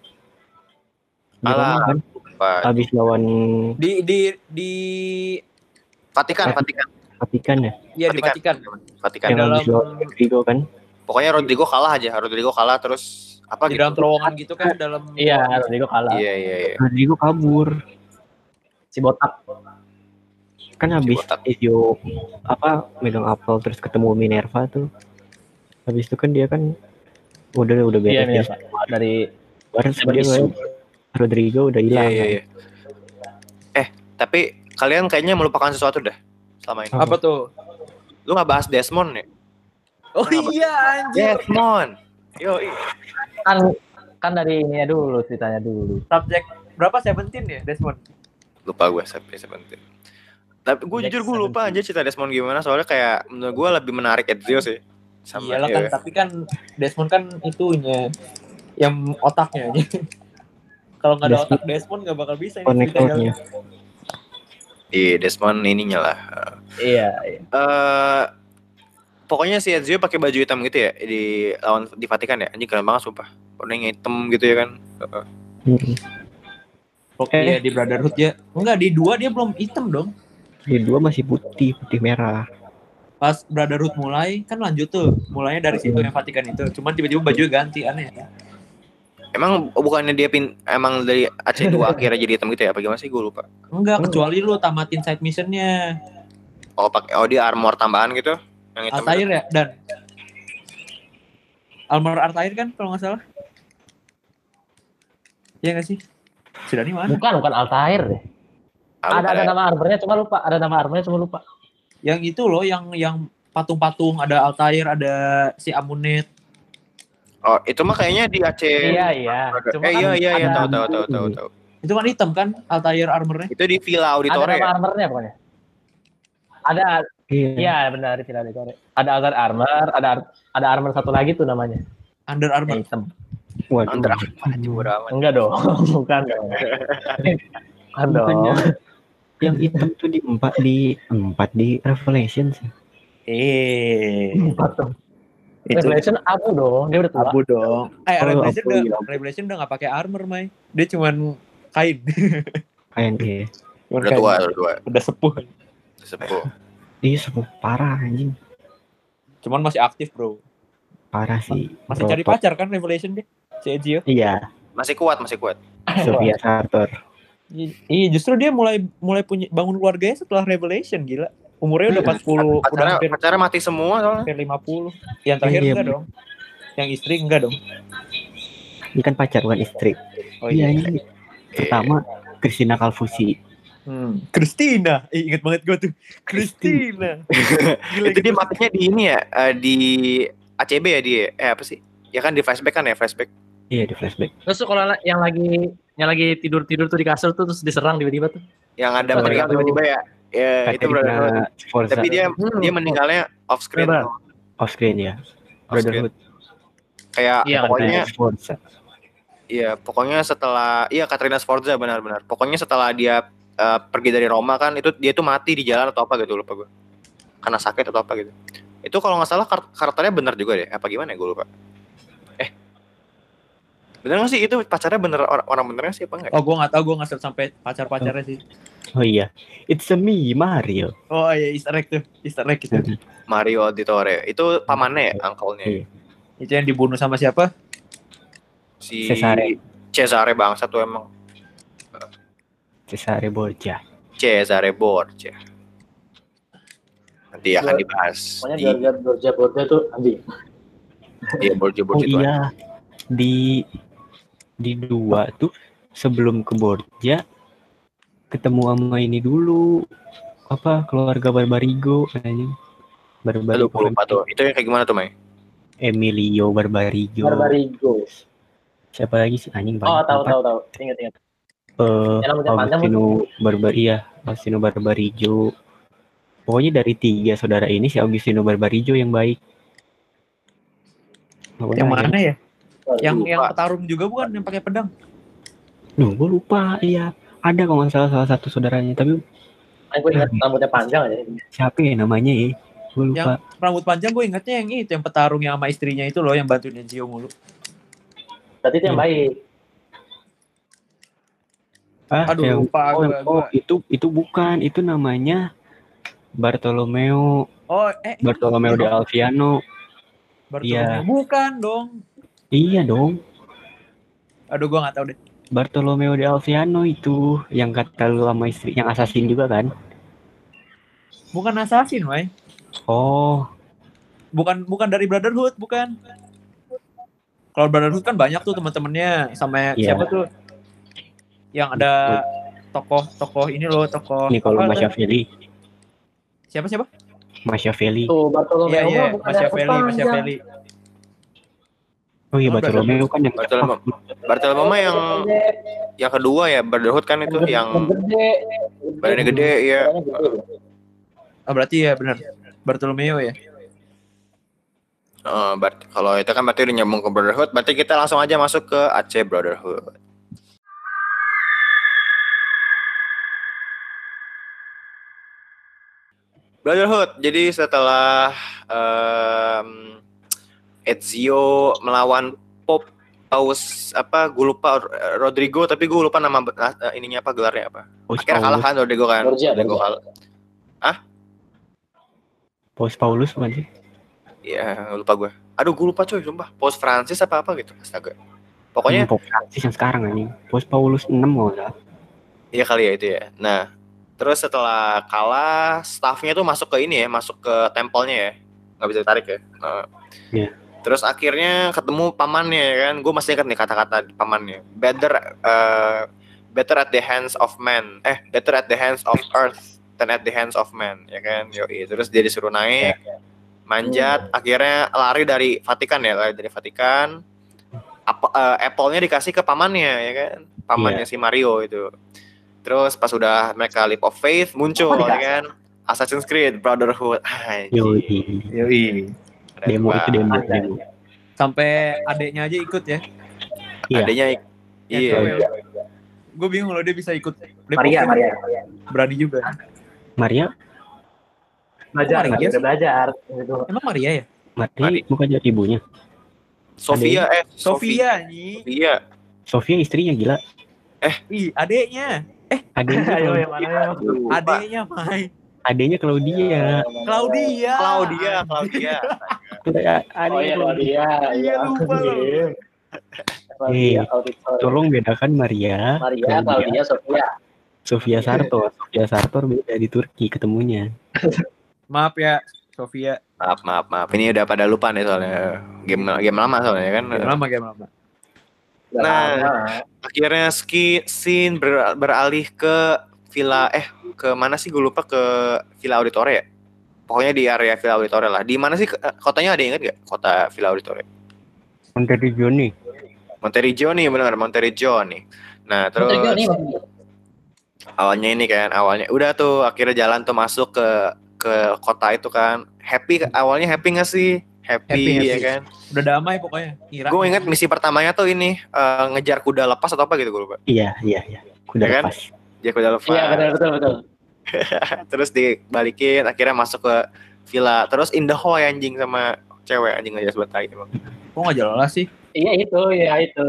Di Alah. Roma kan habis lawan Di di di Vatikan, Vatikan, Vatikan ya. ya di Vatikan. Vatikan. Yang dalam- habis lawan Rodrigo kan. Pokoknya Rodrigo kalah aja, Rodrigo kalah terus apa Di gitu. dalam terowongan gitu kan dalam Iya, Rodrigo kalah. Iya iya iya. Rodrigo kabur. Si botak. Kan habis. Ezio apa megang apel terus ketemu Minerva tuh. Habis itu kan dia kan udah udah Iya, beres. iya, Pak. Dari Seven dia Rodrigo udah Iya hilang. iya kan. iya. Eh, tapi kalian kayaknya melupakan sesuatu dah selama ini. apa tuh? Lu nggak bahas Desmond ya? Oh Kenapa? iya anjir. Desmond. Yo, kan kan dari ininya dulu ceritanya dulu. Subjek berapa 17 ya Desmond? lupa gue sampai sebentar. Tapi gue jujur gue lupa aja cerita Desmond gimana soalnya kayak menurut gue lebih menarik Ezio sih. Sama Iyalah kan iya. tapi kan Desmond kan itunya yang otaknya aja. Kalau nggak ada Desmond. otak Desmond nggak bakal bisa ini ceritanya. Iya, Desmond ininya lah. Iya, iya. Eh pokoknya si Ezio pakai baju hitam gitu ya di lawan di Vatikan ya. Anjing keren banget sumpah. Warnanya hitam gitu ya kan. Hmm. Oke ya di Brotherhood ya. Enggak di dua dia belum hitam dong. Di dua masih putih, putih merah. Pas Brotherhood mulai kan lanjut tuh. Mulainya dari situ yang Vatikan itu. Cuman tiba-tiba baju ganti aneh. Emang bukannya dia pin emang dari AC2 akhirnya jadi hitam gitu ya? Apa gimana sih gue lupa. Enggak kecuali lu tamatin side missionnya. Oh pakai oh dia armor tambahan gitu yang hitam. Altair itu. ya dan Armor Altair kan kalau nggak salah. Iya nggak sih? Sudah nih mana? Bukan, bukan Altair deh. Ada ada nama armornya cuma lupa, ada nama armornya cuma lupa. Yang itu loh yang yang patung-patung ada Altair, ada si Amunet. Oh, itu mah kayaknya di AC. Iya, iya. Cuma eh, iya kan iya iya ada- tahu tahu tahu tahu tahu. Itu kan hitam kan Altair armornya. Itu di Villa Ada Auditore nama ya? armornya pokoknya. Ada Iya. iya benar tidak ada Ada Under Armour, ada ada Armour satu lagi tuh namanya. Under Armour. hitam. Waduh. Under Armour anjing. Enggak dong, bukan dong. Bukan dong. Yang hitam tuh di empat di empat di Revelation sih. Eh. Itu Revelation abu dong, dia udah tua. abu dong. Eh, Oh, Revelation abu, udah iya. Revelation udah nggak pakai armor, Mai. Dia cuman kain. Kayak iya. Cuman Udah kain. tua, udah tua. Udah sepuh. Sepuh. Iya sepuh parah anjing. Cuman masih aktif, Bro. Parah sih. Masih cari Berotot. pacar kan Revelation dia. Si Ezio. Iya, Masih kuat, masih kuat. Sofia Sartor. I- Iya, justru dia mulai mulai punya bangun keluarganya setelah Revelation, gila. Umurnya udah 40, udah Pacarnya, hampir, pacarnya mati semua soalnya. hampir 50. Yang terakhir Iya, enggak bener. dong. Yang istri enggak dong. Ini kan pacar bukan istri. Oh Iya, iya. ini pertama Christina Calvusi. Hmm. Christina, Ih, inget banget gue tuh. Christina. Gila, Itu dia gitu. matinya di ini ya, eh, di ACB ya dia. Eh apa sih? Ya kan di flashback kan ya, flashback. Iya di flashback. Terus tuh kalau yang lagi yang lagi tidur-tidur tuh di kasur tuh terus diserang tiba-tiba tuh. Yang ada meninggal tiba-tiba ya. Ya, itu brotherhood. Tapi dia Hmm. dia meninggalnya off screen. Off screen ya. Off screen. Brotherhood. Kayak Iya, pokoknya. Iya, pokoknya setelah iya Katrina Sforza benar-benar. Pokoknya setelah dia eh, pergi dari Roma kan itu dia tuh mati di jalan atau apa gitu lupa gue. Karena sakit atau apa gitu. Itu kalau nggak salah kar- karakternya benar juga deh. Apa gimana ya gue lupa. Bener gak sih itu pacarnya bener orang, orang benernya sih apa enggak? Oh, gue nggak tahu, gue nggak search sampai pacar-pacarnya sih. Oh iya. It's a me Mario. Oh iya, Easter egg tuh, Easter egg itu. Mario Auditore. Itu pamannya ya, angkolnya. Iya. Itu yang dibunuh sama siapa? Si Cesare. Cesare bangsa tuh emang. Cesare Borgia. Cesare Borgia. Nanti akan Gua- dibahas Pokoknya di, Georgia Borgia tuh anjing. di Borgia Oh Borgia itu. iya. Di di dua tuh sebelum ke Borgia ketemu sama ini dulu apa keluarga Barbarigo anjing. Aduh, Barbarigo. lupa tuh. Itu yang kayak gimana tuh, Mai? Emilio Barbarigo. Barbarigo. Siapa lagi sih anjing Oh, banyak. tahu Empat. tahu tahu. Ingat ingat. Eh, panjang Agustino Barbar iya, Agustino Barbarijo. Pokoknya dari tiga saudara ini si Agustino Barbarijo yang baik. Pokoknya Yang mana ya? Yang lupa. yang petarung juga bukan yang pakai pedang. Duh, gue lupa. Iya, ada kalau nggak salah salah satu saudaranya. Tapi gue ingat rambutnya panjang aja. siapa ya namanya ya? Gue lupa. Rambut panjang gue ingetnya yang itu, yang petarung yang sama istrinya itu loh yang bantuin Ezio mulu. Berarti itu yang Hmm. baik. Ah, Aduh, yang- lupa oh, gua, oh, gua. itu itu bukan. Itu namanya Bartolomeo Oh, eh Bartolomeo de Alfiano. Bartolomeo. Iya. Bukan dong. Iya dong. Aduh, gue nggak tahu deh. Bartolomeo de Alfiano itu yang kata lu sama istri yang assassin juga kan? Bukan assassin, Mai. Oh, Bukan bukan dari Brotherhood, bukan. Kalau Brotherhood kan banyak tuh teman-temannya sama Iya. siapa tuh? Yang ada tokoh-tokoh ini loh, tokoh Niccolo? Machiavelli. Siapa siapa? Machiavelli. Tuh Bartolomeo Iya, iya, mah bukan yang Machiavelli. Machiavelli. Oh iya Oh, Bartolomeo kan yang Bartolomeo. Bartolomeo mah yang yang kedua ya Brotherhood kan itu yang gede. badannya gede ya. Oh, berarti ya benar. Bartolomeo ya. Eh, berarti kalau itu kan berarti udah nyambung ke Brotherhood, berarti kita langsung aja masuk ke Aceh Brotherhood. Brotherhood. Jadi setelah em, Ezio melawan Pop Paus apa gue lupa eh, Rodrigo tapi gue lupa nama eh, ininya apa gelarnya apa. Paus Akhirnya kalah Paulus. kan Rodrigo kan. Borgia, Rodrigo Borgia. kalah. Paus Paulus bukan sih? Iya, lupa gue. Aduh, gue lupa coy, sumpah. Paus Francis apa apa gitu, astaga. Pokoknya Hmm, Pope Francis yang sekarang anjing. Paus Paulus 6 kalau iya kali ya itu ya. Nah, terus setelah kalah, staffnya tuh masuk ke ini ya, masuk ke tempelnya ya, nggak bisa ditarik ya. Nah, Iya. Terus akhirnya ketemu pamannya ya kan, gue masih ingat nih kata-kata pamannya. Better, eh, better at the hands of man, eh, better at the hands of earth than at the hands of man, ya kan. Yoi. Terus dia disuruh naik, manjat, akhirnya lari dari Vatikan ya, lari dari Vatikan. Apa, eh, Apple-nya dikasih ke pamannya ya kan, pamannya si Mario itu. Terus pas udah mereka leap of faith muncul Apa ya kan, Assassin's Creed Brotherhood. Yoi. Yoi. Demo itu demo, demo. Sampai adeknya aja ikut ya. Iya. Adanya ik- iya. Gue bingung loh dia bisa ikut. Dia Maria, pokoknya Maria. Berani juga. Maria, Belajar, Maria Maria sih? belajar. Gitu. Emang Maria ya? Mari, Mari. bukan jadi ibunya. Sofia eh Sofia. Nih. Sofia. Sofia istrinya gila. Ih, adeknya. Adanya Ayo, Clau- yang mana ya? Lupa. Adeknya, Mai. Adanya Claudia. Claudia. Claudia, Claudia. Ada Oh iya, Claudia. Iya, lupa loh. Claudia. Tolong bedakan Maria, Maria, Claudia, Sofia. Sofia Sartor. Sofia Sartor beda di Turki ketemunya. Maaf ya, Sofia. Maaf, maaf, maaf. Ini udah pada lupa nih soalnya. Game game lama soalnya kan. Game lama, game lama. Nah. Akhirnya ski scene ber- beralih ke villa eh ke mana sih gue lupa ke Villa Auditore ya. Pokoknya di area Villa Auditore lah. Di mana sih eh, kotanya ada yang ingat gak? Kota Villa Auditore. Montevideo nih. Benar Monteriggioni. Nah, terus awalnya ini kan awalnya udah tuh akhirnya jalan tuh masuk ke ke kota itu kan. Happy awalnya happy gak sih? Happy, Happy, ya happy. kan. Udah damai pokoknya. Kira. Gue ingat misi pertamanya tuh ini eh, ngejar kuda lepas atau apa gitu gue lupa. Iya, iya, iya. Kuda Ya kan? Kuda lepas. Iya, betul, betul, betul. terus dibalikin akhirnya masuk ke villa terus in the hall anjing sama cewek anjing aja sebentar emang Kok nggak jelas sih? Iya itu, iya itu.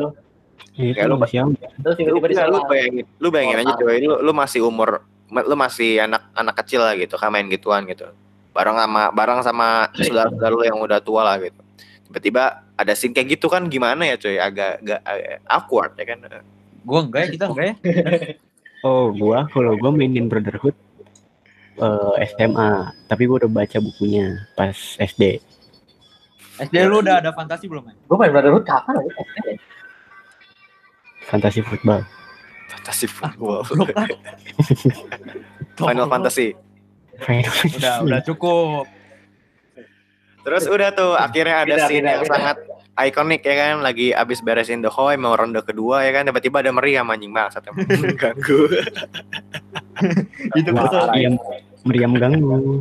Itu Ya, lu- lu siapa? Terus lu, tiba-tiba lu diserang. bayangin lu bayangin aja Oh, coy lu lu masih umur lu masih anak anak kecil lah gitu kan main gituan gitu bareng sama bareng sama saudara-saudara lu yang udah tua lah gitu tiba-tiba ada scene kayak gitu kan gimana ya coy agak agak agak awkward ya kan Gue enggak ya, kita enggak ya. Oh, gua kalau gua mainin Brotherhood eh, SMA, tapi gua udah baca bukunya pas SD. SD lu udah ada fantasi belum, ya? Gue main Brotherhood kapan ya? Fantasi football. fantasi football lah. Final Fantasy Final Udah, udah cukup. terus udah tuh akhirnya ada Beda, scene yang sangat ikonik ya kan lagi abis beresin the hall mau ronde kedua ya kan tiba-tiba ada meriam anjing bangsat emang ganggu Itu meriam, meriam ganggu.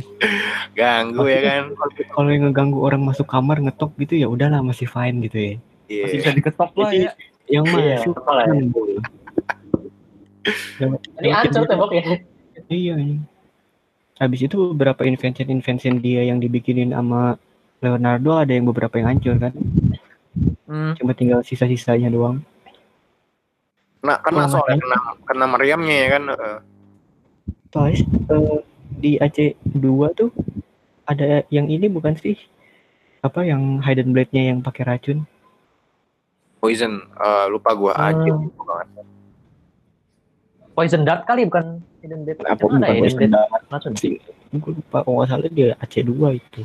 ganggu ya kan Kalau yang ngeganggu orang masuk kamar ngetok gitu ya udahlah masih fine gitu ya. Iya. Masih bisa diketok lah ya. Yang Iya, masuk lah ya. Yang- Ini kedua- temboknya. Iya. ini. Habis itu beberapa invention-invention dia yang dibikinin sama Leonardo ada yang beberapa yang hancur kan. Hmm. Cuma tinggal sisa-sisanya doang. Nah, kena Oh, soalnya kena kena meriamnya ya kan. Heeh. Guys, eh, di AC2 tuh ada yang ini bukan sih? Apa yang hidden blade-nya yang pakai racun? Poison, eh, lupa gua lupa banget. Poison Dart kali bukan Hidden Blade. Apa Emang ada bukan Hidden Blade? Poison Racun. sih? Gue lupa kalau nggak salah dia AC2 itu.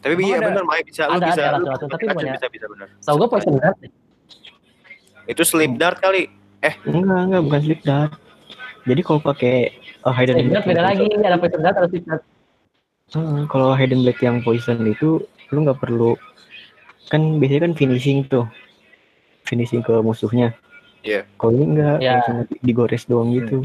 Tapi Emang iya ada- benar Mike bisa lu ada- bisa ada lu tapi racun, bisa bisa benar. Tahu gue Poison Dart. Itu sleep dart kali. Enggak, enggak bukan sleep dart. Jadi kalau pakai uh, hidden Dart beda lagi. Ada Poison Dart, ada Sleep Dart. Heeh, kalau hidden blade yang poison itu lu nggak perlu kan biasanya kan finishing tuh. Finishing ke musuhnya. Iya. Kalau ini enggak, Iya. langsung digores doang gitu.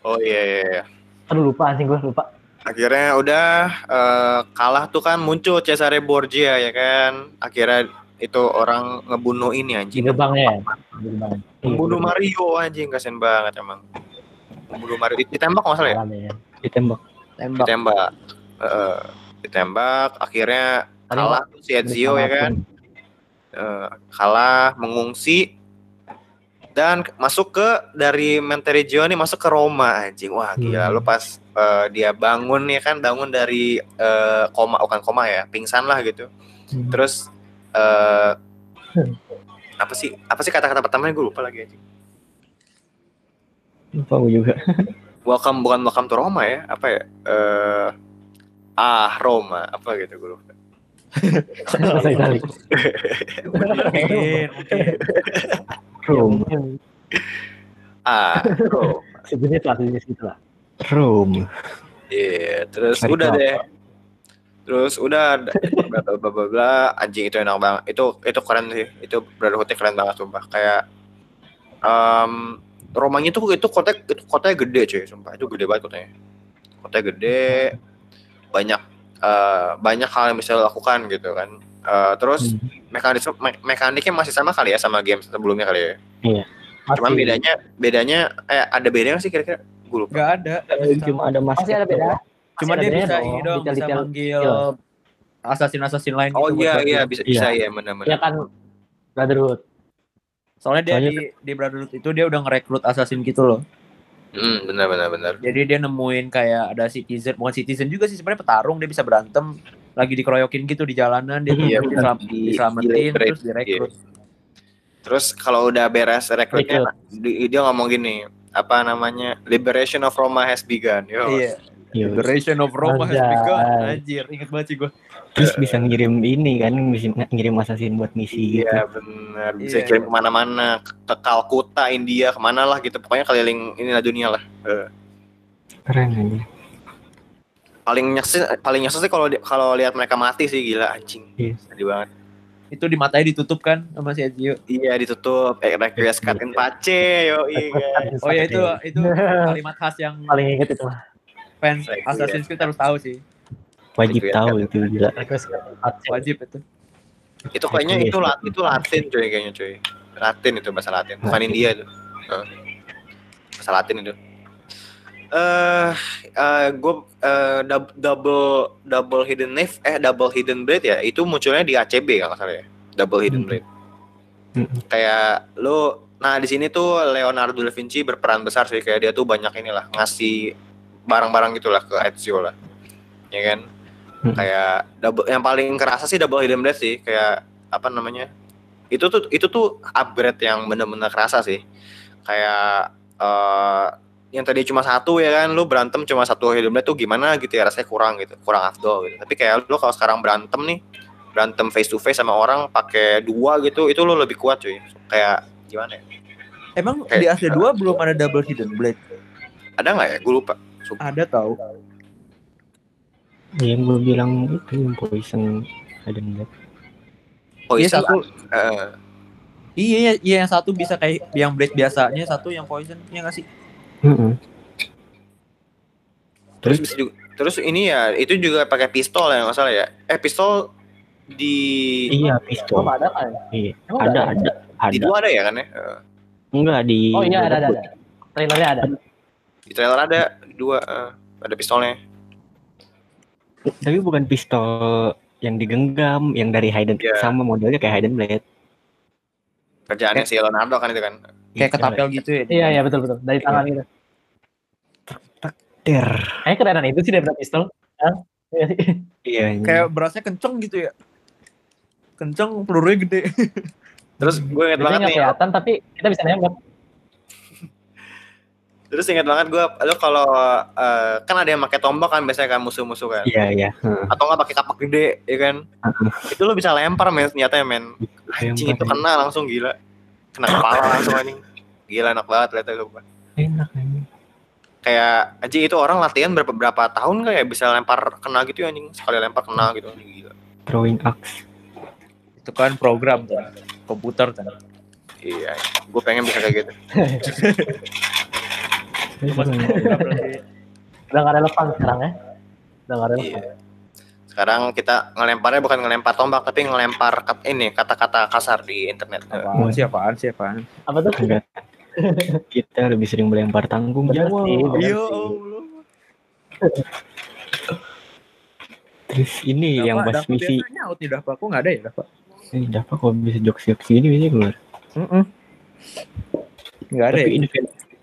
Oh iya iya. iya. Aduh lupa anjing gue lupa. Akhirnya udah eh, kalah tuh kan muncul Cesare Borgia ya kan. Akhirnya itu orang ngebunuh ini anjing. gerbangnya ya. Membunuh Mario anjing kasian banget emang. Membunuh Mario ditembak nggak salah ya? Ditembak. Tembak. Ditembak. Heeh. ditembak akhirnya kalah tuh si Ezio ya kan. Eh, kalah mengungsi dan masuk ke dari Monteriggioni masuk ke Roma anjing wah gila Hmm. lu pas eh, dia bangun ya kan bangun dari eh, koma bukan koma ya pingsan lah gitu Hmm. terus eh apa sih apa sih kata-kata pertamanya gue lupa lagi anjing Lupa gue juga. welcome bukan welcome to Roma ya apa ya eh ah Roma apa gitu gue lupa Bahasa Itali. Mungkin, mungkin. Rome. ah Roma Sejenis lah, sejenis gitu lah. Rome. Iya, terus Cari udah kelapa. deh. Terus udah bla bla bla bla anjing itu enak banget. Itu itu keren sih. Itu Brotherhood keren banget sumpah. Kayak em Romanya tuh itu kota itu kotanya gede cuy, sumpah itu gede banget kotanya. Kotanya gede, banyak eh, banyak hal yang bisa lo lakukan gitu kan. Eh, terus Hmm. mekanisme me- mekaniknya masih sama kali ya sama game sebelumnya kali ya. Cuman Masih- bedanya bedanya eh ada bedanya sih kira-kira? Gue lupa. Nggak ada. Eh, Cuma ada masker. masih ada beda. Cuma dia bisa ini dong, bisa manggil kecil. assassin-assassin lain Oh gitu iya bantu. iya bisa Iya. bisa ya benar-benar. Ya kan Brotherhood. Soalnya dia Soalnya di di Brotherhood itu dia udah ngerekrut assassin gitu loh. Hmm, benar benar benar. Jadi dia nemuin kayak ada citizen, bukan citizen juga sih sebenarnya petarung dia bisa berantem lagi dikeroyokin gitu di jalanan dia Iya, diselamatin terus direkrut. Terus kalau udah beres rekrutnya di- dia ngomong gini, apa namanya? Liberation of Roma has begun. Yo. Iya. Liberation of Roma has Anjay. begun. Anjir, inget banget sih gue. Terus bisa ngirim ini kan, bisa ngirim assassin buat misi gitu. Iya benar. Bisa Iya. kirim ke mana-mana, ke Kalkuta, India, ke mana lah gitu. Pokoknya keliling inilah dunia lah. Eh, Keren aja. paling nyesel, paling nyesel sih kalau kalau lihat mereka mati sih gila anjing. Iya. Sedih banget. Itu di matanya ditutup kan sama si Ezio. Iya ditutup. Eh, request cut in pace, yo iya. Oh ya itu itu kalimat khas yang paling inget itu fans Assassin's Creed harus tahu sih. Wajib tahu itu gila. request Wajib itu. Itu kayaknya itu. Latin, itu Latin coy kayaknya coy. Latin itu bahasa Latin, bukan India itu. Bahasa Latin itu. Eh, eh gue double double hidden knife eh double hidden blade ya itu munculnya di ACB kalau salah ya double hidden Hmm. blade Hmm. kayak lu nah di sini tuh Leonardo da Vinci berperan besar sih kayak dia tuh banyak inilah ngasih barang-barang gitulah ke Ezio lah ya kan Hmm. kayak double yang paling kerasa sih double hidden blade sih kayak apa namanya itu tuh itu tuh upgrade yang bener-bener kerasa sih kayak eh yang tadi cuma satu ya kan lu berantem cuma satu hidden blade tuh gimana gitu ya rasanya kurang gitu kurang afdol gitu tapi kayak lu kalau sekarang berantem nih berantem face to face sama orang pakai dua gitu itu lu lebih kuat cuy kayak gimana ya Emang Kayak- di AC2 belum ada double hidden blade? ada nggak ya gue lupa Ada tahu. Ya, yang gue bilang itu yang poison hidden blade. oh Iya iya satu. Iya, iya, iya yang satu bisa kayak yang blade biasanya, satu yang poison, ya nggak sih? Heeh. terus bisa juga terus ini ya itu juga pakai pistol ya nggak salah ya eh pistol di Iya pistol. Oh, ada kan? Iya. Emang Ada ada? ada di ada. dua ada ya kan ya Eh, Enggak di. Oh iya ada ada. ada. Trailernya ada. di trailer ada dua eh, ada pistolnya Tapi bukan pistol yang digenggam, yang dari hidden Iya. sama modelnya kayak hidden blade. kerjaannya si Leonardo kan itu kan Kayak ketapel gitu ya. Iya iya betul betul dari tangan gitu. Der. Kayaknya kerenan itu sih daripada pistol. Iya. Iya. Kayak berasnya kenceng gitu ya. Kenceng, pelurunya gede. terus gue inget banget nih kelihatan tapi kita bisa nembak. terus inget banget gue lo kalau eh, kan ada yang pakai tombak kan biasanya kan musuh-musuh kan Iya iya. Heeh. atau nggak pakai kapak gede ya kan itu lo bisa lempar men ternyata ya men anjing itu kena langsung gila kena kepala langsung anjing gila enak banget lihatnya lu Enak anjing. kayak anjing itu orang latihan berapa berapa tahun kayak bisa lempar kena gitu ya, anjing sekali lempar kena gitu anjing gila Throwing axe. Itu kan program kan. Komputer kan. iya gue pengen bisa kayak gitu. Udah nggak relevan sekarang ya. Udah nggak relevan. iya sekarang kita ngelemparnya bukan ngelempar tombak tapi ngelempar kat- ini kata-kata kasar di internet Apaan sih, apaan sih, apaan? Apa tuh? Enggak. Kita lebih sering melempar tanggung jawab. Iya, sih. Allah. Terus ini yang pas misi nyaut nih Dapat. Kok nggak ada ya Dapat? ini dapat kok bisa jokes-jokes gini biasanya keluar. Nggak ada Tapi ya? ini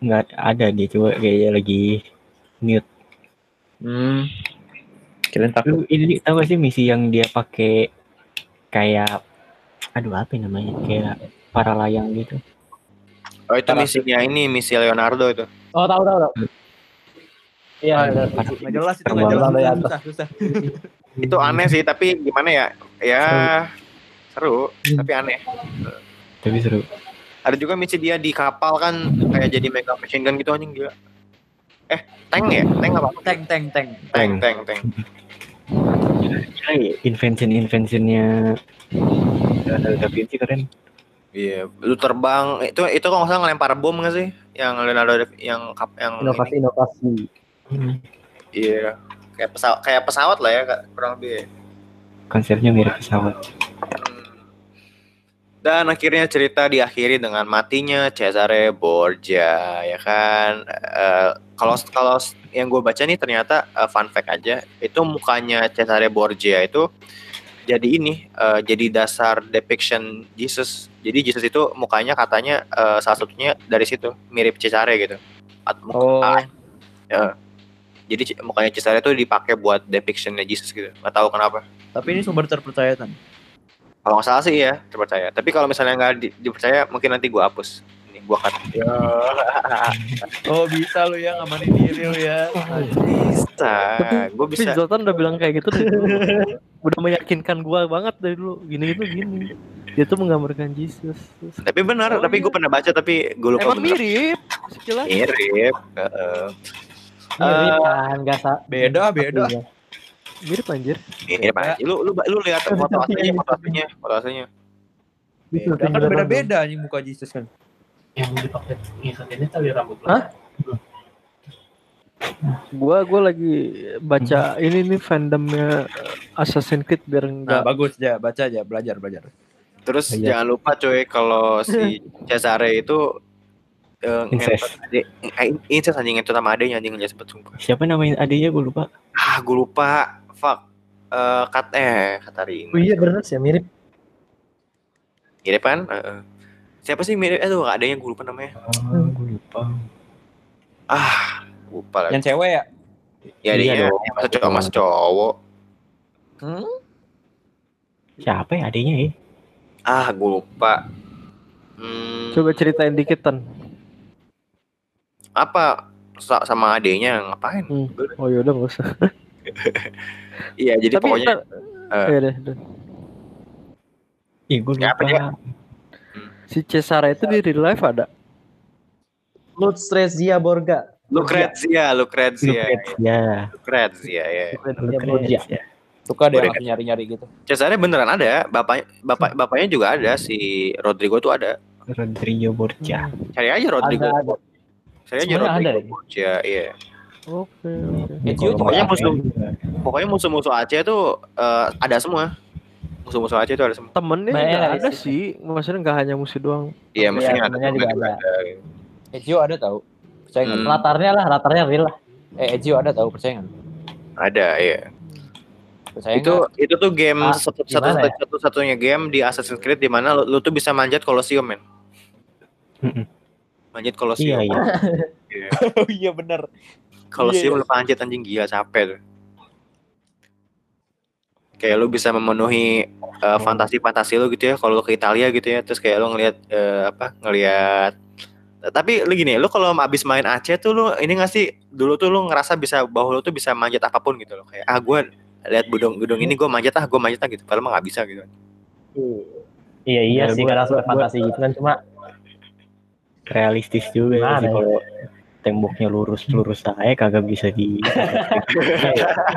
nggak ada dia coba kayaknya lagi mute. Hmm. Kirain takut. Lu ini tahu gak sih misi yang dia pakai kayak aduh apa ya namanya kayak para layang gitu. oh itu misinya ini misi Leonardo itu Oh tahu tahu tahu. Iya, bener. Nggak jelas itu, Terbang nggak jelas. Susah, susah. itu aneh sih tapi gimana ya ya seru tapi aneh Tapi seru. ada juga misi dia di kapal kan kayak jadi mega machine gun gitu anjing gila eh tank ya tank apa Tank, tank, tank. tank tank tank Gila ya, invention-inventionnya Leonardo da Vinci keren. iya lu terbang itu itu kalau nggak salah ngelempar bom nggak sih yang Leonardo yang kap yang ini. Inovasi-inovasi. iya kayak pesawat kayak pesawat lah ya Kak, kurang lebih ya. Konsepnya mirip pesawat. Dan akhirnya cerita diakhiri dengan matinya Cesare Borgia, ya kan? Eh, Kalau kalau yang gue baca nih ternyata eh, fun fact aja, itu mukanya Cesare Borgia itu jadi ini, eh, jadi dasar depiction Jesus. Jadi Jesus itu mukanya katanya eh, salah satunya dari situ mirip Cesare gitu. At- muka- Oh. ya. Jadi mukanya Cesare itu dipakai buat depictionnya Jesus gitu. Gak tahu kenapa. Tapi ini sumber terpercaya kan. Kalau nggak salah sih ya terpercaya. Tapi kalau misalnya nggak di- dipercaya, mungkin nanti gua hapus. Ini gua cut. Oh bisa lu ya ngamanin diri lu ya. Bisa. Gua Tapi bisa. Zoltan udah bilang kayak gitu dari dulu. udah meyakinkan gua banget dari dulu. Gini itu gini. Dia tuh menggambarkan Jesus. Tapi benar. Oh, tapi iya. gua pernah baca tapi gua lupa Emang bener. mirip. Sekilas. Mirip. Heeh. Mirip Eh, kan, gak sa- Beda beda. Mirip anjir. Mirip aja. Lu lu lu lihat foto aslinya, foto aslinya, foto aslinya. Beda kan beda-beda nih muka Jesus kan. Yang dipakai ngikutinnya tali rambut. Hah? Gua gua lagi baca ini nih fandomnya Assassin's Creed biar Nah enggak bagus ya baca aja belajar belajar. Terus Iya. jangan lupa coy kalau si Cesare itu eh, Incest. ngentot adik, eh, incest anjing ngentot sama adeknya anjing nggak sempet sumpah. Siapa namanya adiknya gue lupa. Ah, gue lupa. Fuck. Eh, kat eh Katari. Oh iya bener sih, mirip. Mirip kan? Heeh. Siapa sih mirip? Eh tuh adanya gue lupa namanya. Oh, gue lupa. Ah, lupa lagi. Yang cewek ya. Ya Iya adanya dong. ya, masa cowok masa cowok. Siapa ya adiknya ya? Ah, gue lupa. Hmm, coba ceritain dikit Tan. apa Sa- sama adenya ngapain? Hmm. Oh yaudah nggak usah. Iya, jadi Tapi pokoknya ntar- eh. Iya deh, deh. Ih, gue lupa. dia? Si Cesare itu di real life ada. Lucrezia Borga. Lucrezia, Lucrezia, Ya. Lucrezia ya. Lucrezia. Suka deh langsung nyari-nyari gitu. Cesare beneran ada, bapak bapak bapaknya juga ada si Rodrigo tuh ada. Rodrigo Borgia. Cari aja Rodrigo. Ada, ada. Cari aja Rodrigo. ada ya? Borgia, iya. Oke. oke. Ezio juga Pokoknya musuh pokoknya musuh-musuh Aceh tuh eh, ada semua. Musuh-musuh Aceh tuh ada semua. Temennya Banyak juga ada sih. sih. Maksudnya nggak hanya musuh doang. Iya, maksudnya ada temennya juga ada. Ezio ada tahu. Percaya nggak? Hmm. Latarnya lah, latarnya real lah. Eh Ezio ada tahu percaya nggak? Ada, iya. Percaya itu nggak? itu tuh game Ah, satu satu ya? satu satunya game di Assassin's Creed di mana lu, lu tuh bisa manjat Colosseum men. Manjat Iya, Colosseum. iya. Iya. Oh iya bener. Colosseum Iya, lu manjat anjing gila capek tuh. Kayak lu bisa memenuhi uh, fantasi-fantasi lu gitu ya kalau lu ke Italia gitu ya terus kayak lu ngelihat eh, apa ngelihat tapi lu gini lu kalau abis main Aceh tuh lu ini gak sih dulu tuh lu ngerasa bisa bahwa lu tuh bisa manjat apa pun gitu loh kayak ah gue lihat gedung gedung ini gue manjat ah gue manjat ah gitu padahal mah nggak bisa gitu Iya iya Ya, sih, gua- gak langsung gua- fantasi gitu kan cuma Realistis juga Gimana sih ya? kalau temboknya lurus-lurus saya kagak bisa di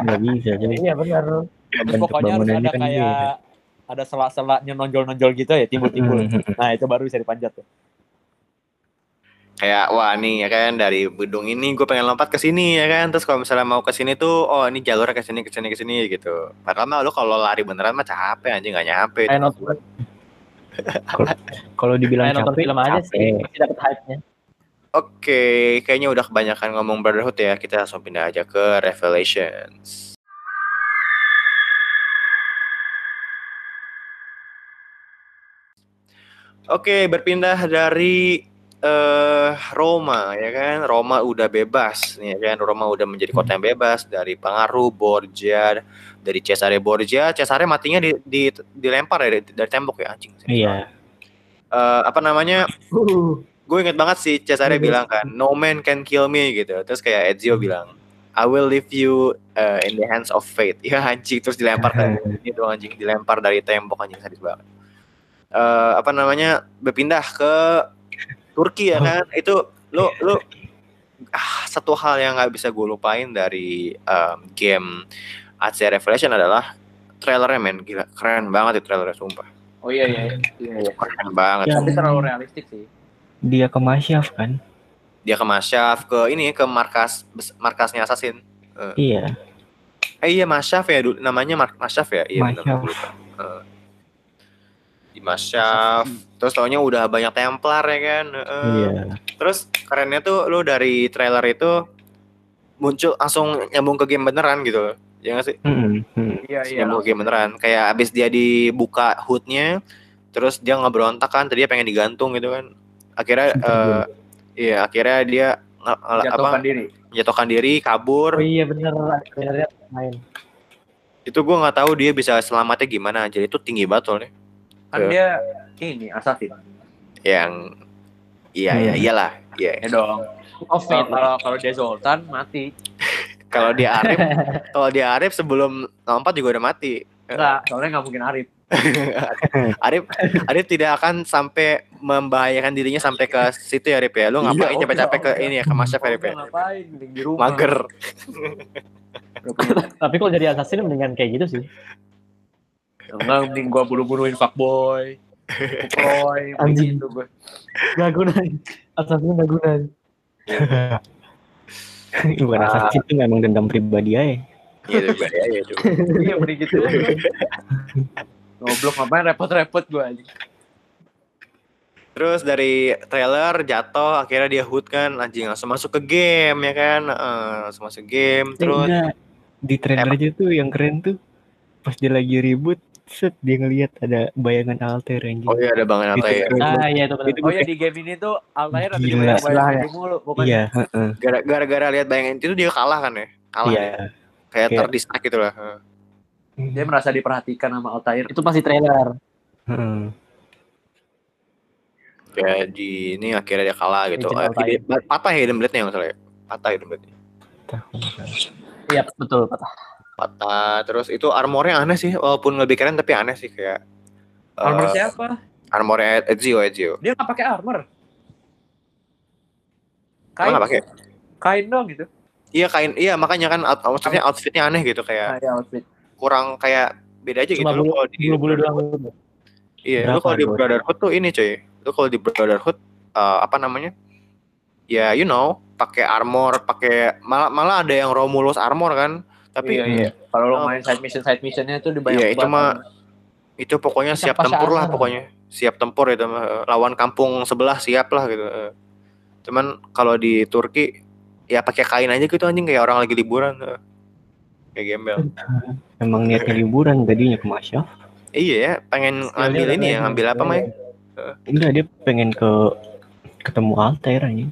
nggak bisa jadi iya benar. Terus bentuk pokoknya harus bangunannya ada kan kayak beda. ada sela-selanya nonjol-nonjol gitu ya timbul-timbul. Mm-mm. Nah itu baru bisa dipanjat tuh. kayak wah nih ya kan dari gedung ini gue pengen lompat ke sini ya kan terus kalau misalnya mau ke sini tuh oh ini jalurnya ke sini ke sini ke sini gitu padahal mah lu kalau lari beneran mah capek anjing nggak nyampe kalau dibilang capek film aja sih, capek pasti dapet hype-nya. Oke, kayaknya udah kebanyakan ngomong Brotherhood ya. Kita langsung pindah aja ke Revelations. Oke, berpindah dari eh Roma ya kan. Roma udah bebas ya kan. Roma udah menjadi kota yang bebas dari pengaruh Borgia, dari Cesare Borgia. Cesare matinya di, di dilempar ya dari, dari tembok ya anjing. iya Eh, apa namanya? Uh, gue inget banget sih Cesare Iya. bilang kan no man can kill me gitu terus kayak Ezio bilang I will leave you uh, in the hands of fate ya anjing terus dilempar kan ini doang anjing dilempar dari tembok anjing sadis banget Eh, apa namanya berpindah ke Turki ya kan itu lu lu ah, satu hal yang nggak bisa gue lupain dari um, game AC Revelation adalah trailernya men gila keren banget itu trailernya sumpah Oh iya iya. iya, iya. keren banget Ya. Tapi terlalu realistik sih. Dia ke Masyaf kan dia ke Masyaf ke ini ke markas markasnya Assassin. Iya. Eh iya Masyaf ya namanya Mar Masyaf ya. Iya benar, Masyaf. Eh, di Masyaf. Terus taunya udah banyak Templar ya kan. Heeh. Iya. Terus kerennya tuh lu dari trailer itu muncul langsung nyambung ke game beneran gitu. Ya nggak sih? Mm. Iya nyambung ke game beneran. Kayak abis dia dibuka hoodnya, terus dia ngeberontak kan, tadi dia pengen digantung gitu kan. Akhirnya eh, iya akhirnya dia apa Jatuhkan diri. menjatuhkan diri, kabur. Oh iya bener, bener main. Itu gua nggak tahu dia bisa selamatnya gimana. Jadi itu tinggi banget soalnya. Kan Iya. dia ini assassin. Yang iya iya Hmm. iyalah. Iya. Ya dong. Of Kalau kalau kalau dia Zoltan mati. Kalau dia Arif, kalau dia Arif sebelum lompat juga udah mati. Enggak, soalnya nggak mungkin Arif. Arif Arif tidak akan sampai membahayakan dirinya sampai ke situ ya Arif ya. Lu ngapain Iya, capek-capek ke oke, ini ya ke Masyaf ya Arif ya? Ngapain? Mending di rumah. Mager. Tapi kalau jadi assassin mendingan kayak gitu sih. Enggak, mending gua buru-buruin fuckboy. Fuckboy, Anjing. begitu gua. Gak guna. Assassin gak guna. Bukan Ah. assassin itu memang dendam pribadi aja. Iya juga ya, iya juga. Iya, gitu. Goblok ngapain repot-repot gua anjing. Terus dari trailer jatuh akhirnya dia hood kan anjing langsung masuk ke game ya kan. Heeh, langsung masuk game Eh, terus enggak. Di trailer aja tuh yang keren tuh pas dia lagi ribut set dia ngelihat ada bayangan alter anjing. Oh iya ada Bang Nata ya. Itu keren Ah banget. iya itu benar. Itu Oh ya di game ini tuh Altair ada Gila. yang Sebelah ya. mulu, bukan? Iya, Gara-gara lihat bayangan itu dia kalah kan ya. Kalah. Iya. ya. Kayak Kayak- terdistract gitu lah. Heeh. Dia merasa diperhatikan sama Altair. Itu pasti trailer. Heeh. Kayak di ini akhirnya dia kalah gitu. Eh, Altair. ide- patah hidden blade-nya nggak salah ya. Patah hidden blade Iya betul patah. Patah. Terus itu armornya aneh sih. Walaupun lebih keren tapi aneh sih kayak. eh, Armor siapa? Armornya Ezio, Ezio. Dia nggak pakai armor. Kain, nggak pakai? kain dong gitu. Iya kain, iya makanya kan out, maksudnya outfitnya aneh gitu kayak Nah, ya outfit. Kurang kayak beda aja gitu. Cuma Lu bulu kalau di bulu-bulu doang. gitu. iya, lu Berapa kalau di? Brotherhood tuh ini cuy. Lu kalau di Brotherhood eh, apa namanya? Ya you know, pakai armor, pakai malah malah ada yang Romulus armor kan. Tapi Iya, iya. Kalau lo Oh. main side mission side missionnya tuh di banyak Iya, itu mah- itu pokoknya siap tempur lah pokoknya. Siap tempur itu mah. Eh, lawan kampung sebelah siap lah gitu. Eh. Cuman kalau di Turki ya pakai kain aja gitu anjing kayak orang lagi liburan. Eh. Kayak gembel. Emang niatnya liburan tadinya ke Masyaf. Iya ya, pengen ngambil ini ya, ngambil apa Mai? Enggak, dia pengen ke ketemu alter anjing.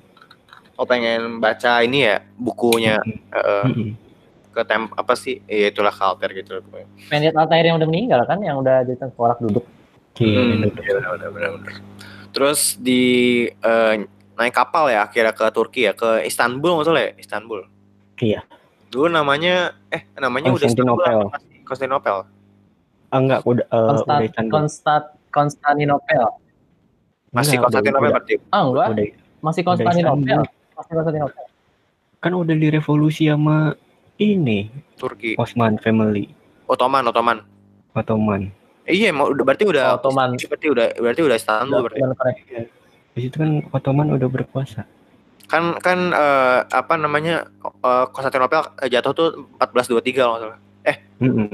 Oh pengen baca ini ya bukunya eh, ke tem apa sih? Iya itulah kalter gitu. pokoknya. Main lihat Altair yang udah meninggal kan, yang udah jadi tengkorak duduk. Iya, Hmm, iya, benar, benar, benar, benar. Terus di eh, naik kapal ya akhirnya ke Turki ya ke Istanbul maksudnya ya Istanbul. Iya. Dulu namanya eh namanya udah Konstantinopel. Konstantinopel. Ah, enggak, udah eh, Konstat, udah. Konstat, Konstantinopel. Masih Enggak, Konstantinopel berarti. Ah enggak, Udah, masih Konstantinopel. Masih Konstantinopel. Kan udah direvolusi sama ini Turki. Osman family Ottoman, Ottoman. Ottoman. Eh, iya, mau udah berarti udah Ottoman. berarti udah berarti udah Istanbul berarti. Ottoman correct. Di situ kan Ottoman udah berkuasa. Kan kan eh, apa namanya eh, Konstantinopel eh, jatuh tuh 1423 kalau nggak salah. Mm-mm.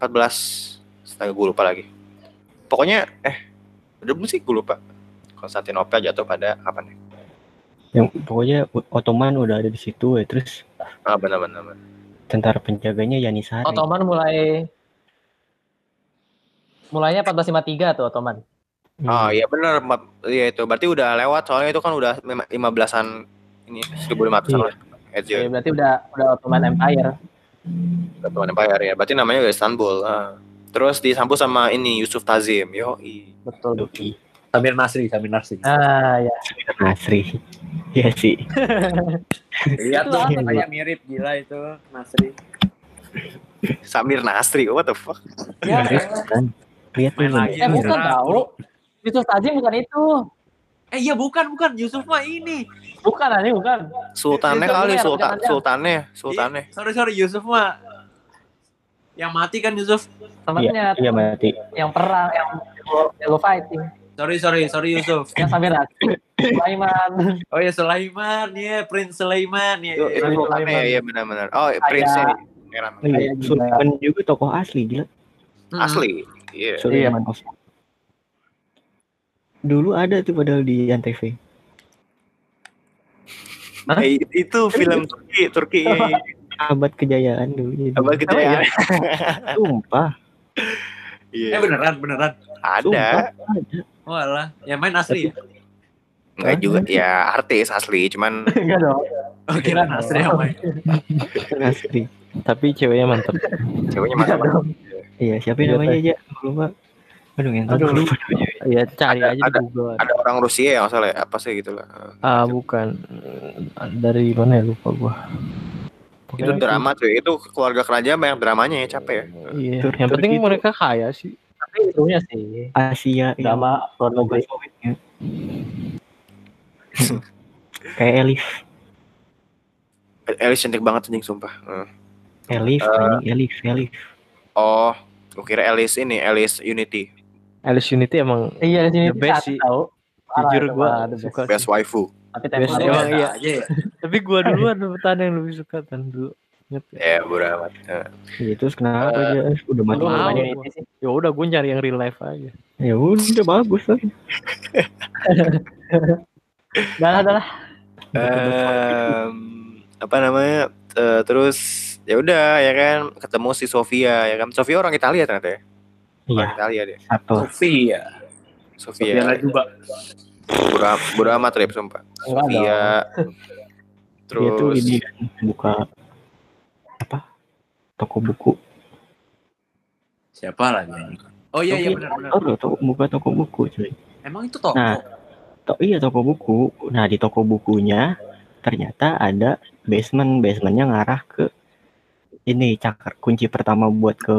14 Astaga gue lupa lagi. Pokoknya eh udah belum sih gue lupa. Konstantinopel jatuh pada apa nih? Yang pokoknya Ottoman udah ada di situ ya. Terus Ah benar benar. benar. tentara penjaganya Yanisari. Ottoman mulai mulainya 1453 tuh Ottoman. Hmm. Oh iya benar. Iya itu berarti udah lewat soalnya itu kan udah lima- 15-an ini 1500-an Iya. lah. Ezio Ya, berarti udah udah Ottoman Empire. Ottoman Empire ya. Berarti namanya udah Istanbul. Ah. Terus disambut sama ini Yusuf Tazim. Yo, Betul. Doi. Samir Nasri, Samir Nasri. Ah ya. Nasri. Iya sih. Lihat Itu tuh, apa? kayak mirip gila itu Nasri. Samir Nasri. What the fuck? Ya, kan. Lihat Main lagi. Eh bukan tahu. Itu saja bukan itu. eh iya bukan bukan Yusuf mah ini. Bukan ini bukan. Sultannya Yusuf kali, sultan, sultannya, sultannya. Iya, sorry sorry Yusuf mah yang mati kan Yusuf. Temannya Iya mati. yang perang yang jago fighting. Sorry, sorry, sorry Yusuf. Yang Samira. Sulaiman. Oh ya Sulaiman, ya Prince Sulaiman, ya. Itu, itu sultannya ya, iya benar-benar. Oh, Prince ini. Iya, Kayak Sulaiman juga tokoh asli gila. Hmm. Asli. Iya. Sulaiman Osman. Dulu ada tuh padahal di Antv. Hah? Eh, itu film Turki, Turki. Abad kejayaan dulu. Jadi. Apa gitu ya? Sumpah. Eh Iya. beneran, beneran. Ada. Sumpah. Ada. Oh yang main asli ya? Enggak juga ya artis asli, cuman Enggak dong. Oh kira asli yang main. Asli. Tapi ceweknya mantep. ceweknya mana Iya, siapa namanya aja? Lupa. Aduh, yang Aduh, lupa. Ya cari Ada- aja ada- di Google. ada orang Rusia yang salah ya? apa sih gitu lah. Ah bukan dari mana ya lupa gua. Itu drama cuy, itu keluarga kerajaan banyak dramanya ya, capek ya. Iya. Tur- Yang penting Turki itu- mereka kaya sih. Tapi itunya sih. Asia yang Drama negeri. Sovietnya. Kayak Elif. Elis cantik banget anjing sumpah. Hmm. Elif, Eh. anjing, Elif, Elif. Oh, gue kira Elis ini, Elis Unity, Alice Unity emang Iya, di sini The best sih. tahu. Jujur best. suka best sih. waifu. Tapi Best emang iya. aja ya. Tapi gua duluan bertahan yang lebih suka kan dulu. Ya? Ya, bodo amat. Eh, Iya, terus kenapa Eh, aja? Udah mati. Unity. Ya udah gue nyari yang real life aja. Ya udah bagus lah. Udah lah, em, apa namanya? eh, terus ya udah ya kan ketemu si Sofia ya kan. Sofia orang Italia ternyata ya. Iya, Italia dia. satu. Sofia. Sofia Sofia. juga. Bodo, bodo amat Rip, sumpah. Enggak Sofia. Dia tuh Terus ini kan buka apa? Toko buku. Siapa lagi ini? Oh iya iya benar benar. loh, toko, buka toko buku cuy. Emang itu toko. Nah. To iya toko buku. Nah di toko bukunya ternyata ada basement. Basementnya ngarah ke ini cakar kunci pertama buat ke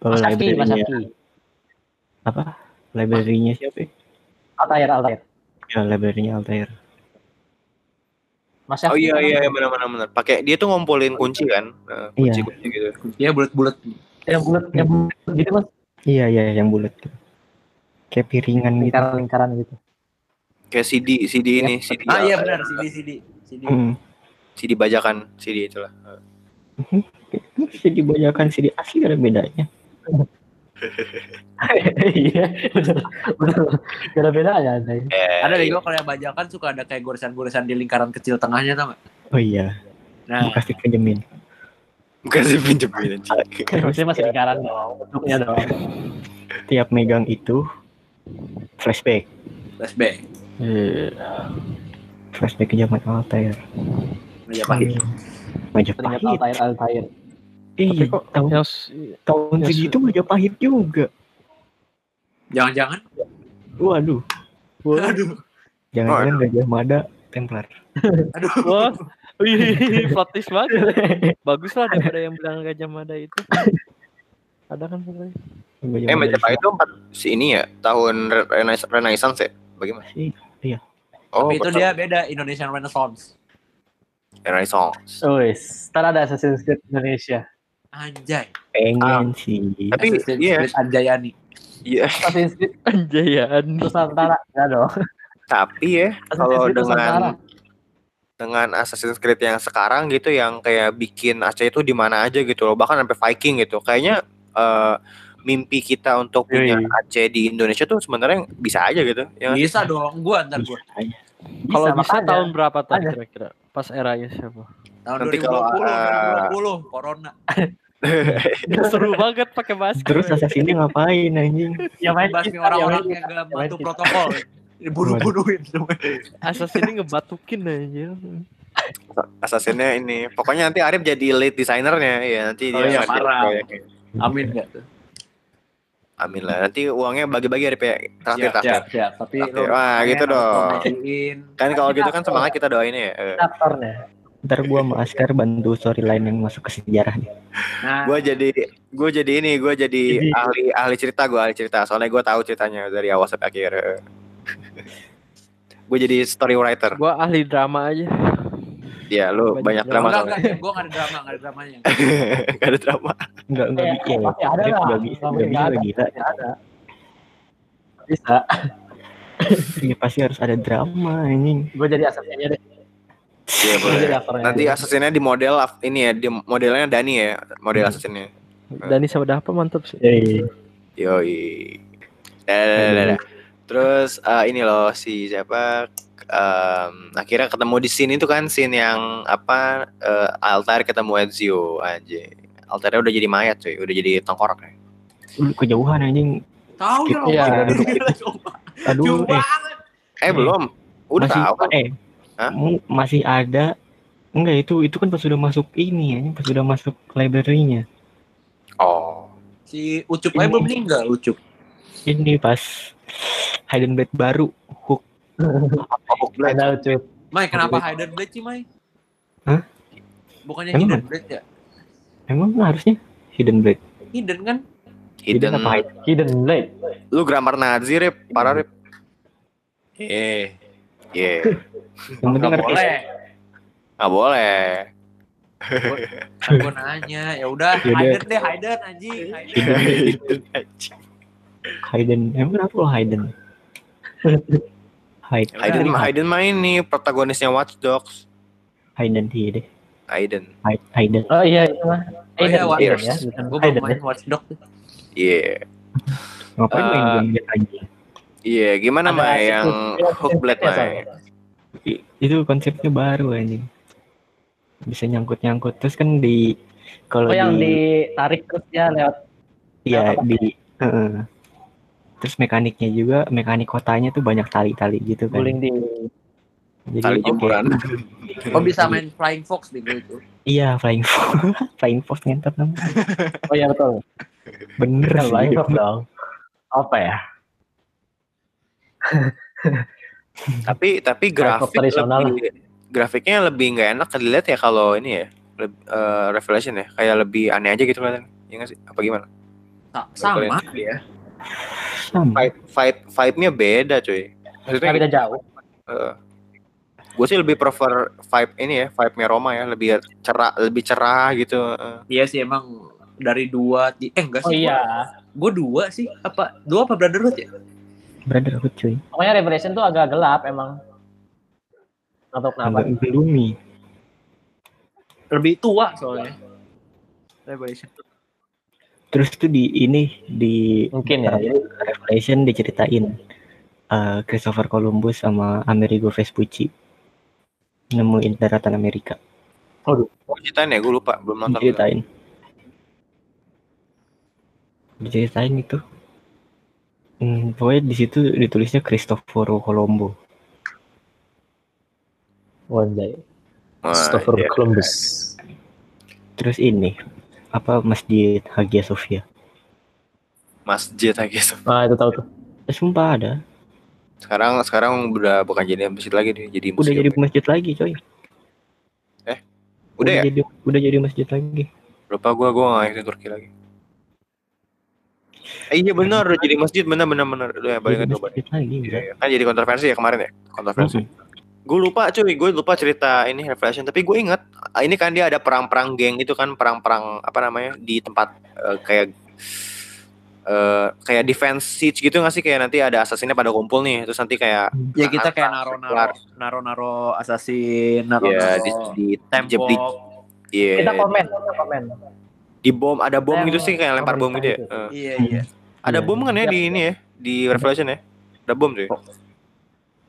ke Mas Aki, Mas Aki. apa? Library-nya siapa? ya? Altair, Altair. Ya library-nya Altair. Mas Oh Aki iya kan iya benar benar benar. Pakai dia tuh ngumpulin kunci kan. Eh, Iya. Kunci-kunci gitu. Iya bulat-bulat. Yang bulat, yang bulat gitu mas. Iya iya yang bulat. Kayak piringan gitu. Lingkaran-lingkaran gitu. Kayak CD CD ini, CD. Ah iya ya? benar CD CD CD. Hmm. CD bajakan CD itulah. Si dibajakan si di asli ada bedanya. Iya, bener. Bener. Gak ada bedanya. Eh, Ada deh gua kalau yang bajakan suka ada kayak goresan-goresan di lingkaran kecil tengahnya tau gak? Oh iya, Nah, bekas dipinjemin. bukan sih pinjemin anjing. Maksudnya masih lingkaran dong. Bentuknya dong. Tiap megang itu flashback, flashback. Iya. flashback ke zaman Altair. Majapahit. Majapahit. Altair, Altair. Eh, Tapi kok tahun, yang s- tahun ya, segitu Majapahit juga. Jangan-jangan. Waduh, Aduh. jangan-jangan Gajah Mada Templar. Aduh. Wah, wih, plot twist banget. Bagus lah daripada yang bilang Gajah Mada itu. Ada kan. Gajah Eh Mada Majapahit itu empat si ini ya tahun Re- Renais- Renaissance ya? Bagaimana? sih. Iya. Oh, Tapi itu betul. dia beda Indonesian Renaissance. Renaissance. Wis, ntar ada Assassin's Creed Indonesia. Anjay. Pengen sih. Tapi Assassin's iya, Creed Anjayani. iya. Assassin's Creed Anjayaan. Nusantara. Enggak dong. Tapi ya kalau Nusantara. dengan dengan Assassin's Creed yang sekarang gitu yang kayak bikin Aceh itu di mana aja gitu loh bahkan sampai Viking gitu kayaknya eh, mimpi kita untuk punya Yoi. Aceh di Indonesia tuh sebenarnya bisa aja gitu ya Bisa dong, gua ntar gua. Bisa. Kalau bisa makanya. tahun berapa tuh Ada. kira-kira? Pas eranya siapa? Tahun Nanti 2020, kalau, eh, 2020, Corona. Seru banget pakai masker. Terus assassinnya ngapain anjing? Ya main Basmi orang-orang ya yang gak main bantu protokol. Dibunuh-bunuhin semua. Assassin ini ngebatukin aja. Assassinnya ini pokoknya nanti Arif jadi lead desainernya ya nanti Oh dia iya, ngerjain parah. proyeknya. Amin gak tuh? Amin lah nanti uangnya bagi-bagi Arif ya traktir Siap, siap, traktir siap. Tapi Traktir. lu Wah, gitu dong. kan kalau gitu kan semangat kita doain ya Eh, aktornya. Ntar gua sama Askar bantu storyline yang masuk ke sejarah nih. Nah, gue jadi gue jadi ini gue jadi Jadi- ahli ahli cerita gue ahli cerita soalnya gue tahu ceritanya dari awal sampai akhir gue jadi story writer Gua ahli drama aja. Ya lu Banyak banyak drama. enggak, enggak, gue gak ada drama, gak ada dramanya. gak ada drama Enggak enggak Eh, bisa. pasti ada lah. Enggak bisa, Nggak enggak bisa nggak gila. Pasti ada. Bisa. Iya pasti harus ada drama anjing. Gue jadi asapnya deh. Iya Gue boleh. Nanti asasinnya di model ini ya, di modelnya Dani ya, model asasinnya. Dani sama Dapa mantap sih. Yoi. Yoi. Dah, dah, dah. Terus eh, ini loh si siapa em, akhirnya ketemu di scene itu kan scene yang apa eh, Altair ketemu Ezio aja. Altairnya udah jadi mayat cuy, udah jadi tengkorak ya. Lu kejauhan anjing. Tahu dong. Iya. Gila, coba. Aduh, Jauh eh banget. Eh belum, udah masih tahu. eh Hah? masih ada enggak itu itu kan pas sudah masuk ini ya, pas sudah masuk library-nya. Oh. Si Ucup aja belum meninggal, Ucup. Ini pas Hidden Blade baru hook Ada lucu. Mai, kenapa Hidden Blade sih, Mai? Hah? Bukannya Emang? Hidden Blade ya? emang harusnya Hidden Blade. Hidden kan? Hidden. apa hidden? Hidden Blade. Lu grammar Nazi rip, parah rip. Eh. Yang penting Nggak ngerti. boleh. Nggak boleh. Gue nanya, ya udah Yaudah. Hidden deh, Hidden anjing. Hidden. Hidden. Emang kenapa lo Hidden? Hide. Hayden, Hayden main nih protagonisnya Watch Dogs. Hidden iya deh. Hayden. Hide- Hidden. Oh iya itu mah. Oh iya, Watch Hidden Dogs. ya. bukan Gue Hidden belum main. Watch Dogs. Iya. Ngapain main Eh, game anjing? Iya, gimana asik yang tuh. Hook Blade Ya. I- Itu konsepnya baru anjing. Bisa nyangkut-nyangkut terus kan di kalau Oh yang di ditarik terus ya lewat Iya di heeh. Terus mekaniknya juga mekanik kotanya tuh banyak tali-tali gitu kan. guling di Jadi Tali jemuran. Oh bisa main Flying Fox di gue itu. Iya flying fox, flying fox ngentot namanya. Oh iya betul. Bener Kan sih. lain dong. Apa ya? tapi tapi grafik tradisional lebih, grafiknya lebih nggak enak dilihat ya kalau ini ya. Leb- eh, Revelation ya, kayak lebih aneh aja gitu kelihatan. Iya nggak sih? Apa gimana? Sa- Sama ya. Sama. Vibe vibe vibe-nya beda cuy. Maksudnya beda jauh. gue sih lebih prefer vibe ini ya, vibe-nya Roma ya, lebih cerah, lebih cerah gitu. eh. Iya sih emang dari dua ti- eh enggak Oh sih. iya. Gue dua sih. Apa? Dua apa Brotherhood ya? Brotherhood cuy. Pokoknya Revelation tuh agak gelap emang. Atau kenapa? Agak gloomy. Lebih tua soalnya. Revelation. Terus tuh di ini di Mungkin ya. Revelation diceritain eh, Christopher Columbus sama Amerigo Vespucci nemuin daratan Amerika. Oh, ceritain ya, gue lupa, belum nonton. Diceritain. Diceritain itu. Hmm, pokoknya di situ ditulisnya Cristoforo Colombo. Wah, Christopher iya. Columbus. Terus ini apa Masjid Hagia Sophia. Masjid aja. Ah itu tahu tuh. Eh, sumpah ada. Sekarang sekarang udah bukan jadi masjid lagi nih, jadi Udah jadi masjid lagi, coy. Udah ya? jadi udah jadi masjid lagi. Lupa gua gua nggak ngikutin Turki lagi. Eh, iya benar, udah jadi masjid benar benar benar. Udah ya, balik Jadi coba. masjid lagi, Iya, udah. iya. Kan jadi kontroversi ya kemarin ya, kontroversi. Mm-mm. Gue lupa cuy, gue lupa cerita ini Revelation, tapi gue inget ah, ini kan dia ada perang-perang geng itu kan perang-perang apa namanya di tempat eh, kayak eh kayak defense siege gitu nggak sih? Kayak nanti ada assassinnya pada kumpul nih. Terus nanti kayak Ya kita kayak naro-naro naro-naro assassin, ya naro-naro di di tembok. di iya, Kita komen, kita komen. di bom ada bom gitu sih kayak lempar bom gitu ya? Eh, Iya, iya. ada Iya. bom kan ya Iya. di ini ya? Di Revelation ya? Ada bom tuh ya?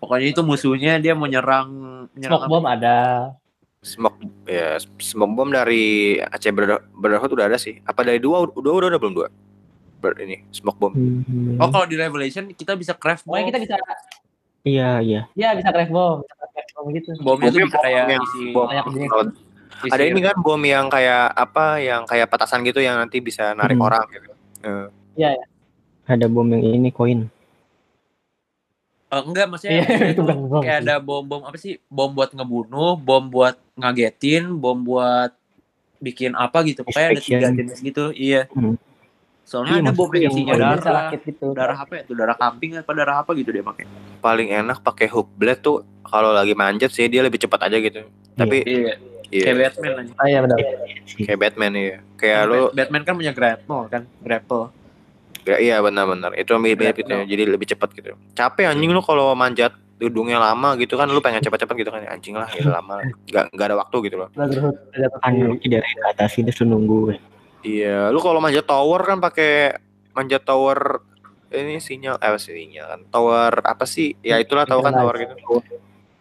Pokoknya itu musuhnya dia mau nyerang nyerang Smoke bomb ada. smoke ya smoke bom dari Aceh Brother- Brotherhood udah ada sih apa dari dua udah udah, udah belum dua Ber, ini smoke bom Hmm. Oh kalau di Revelation kita bisa craft bomb. Pokoknya kita bisa, Iya, iya. ya bisa craft bomb, bisa craft bomb gitu. bomnya tuh bisa kayak yang- isi, bom banyak isi- ada ini kan bom yang kayak apa yang kayak petasan gitu yang nanti bisa narik Hmm. orang gitu Eh, Ada bom yang ini koin. Eh, enggak maksudnya Iya, maksudnya itu bukan bom kayak sih. ada bom-bom apa sih? Bom buat ngebunuh, bom buat ngagetin, bom buat bikin apa gitu. Pokoknya ada tiga jenis gitu. Iya. Hmm. Soalnya Iya, ada bom yang isinya darah. gitu. Darah apa ya? Tuh darah kambing apa darah apa gitu dia pakai. paling enak pakai hook blade tuh kalau lagi manjat sih dia lebih cepat aja gitu tapi Iya. iya Kayak Batman aja. Ah iya benar. kayak Batman ya kayak lu Batman kan punya grapple kan, grapple. Ya, iya benar-benar. Itu mirip-mirip gitu ya. Jadi lebih cepat gitu. Capek anjing lu kalau manjat gedungnya lama gitu kan lu pengen cepat-cepat gitu kan. Anjing lah gitu lama. Nggak nggak ada waktu gitu loh. Anu dari atas itu suruh nunggu. iya lu kalau manjat tower kan pakai manjat tower ini sinyal eh sinyal kan? Tower apa sih? Ya itulah tahu kan tower gitu.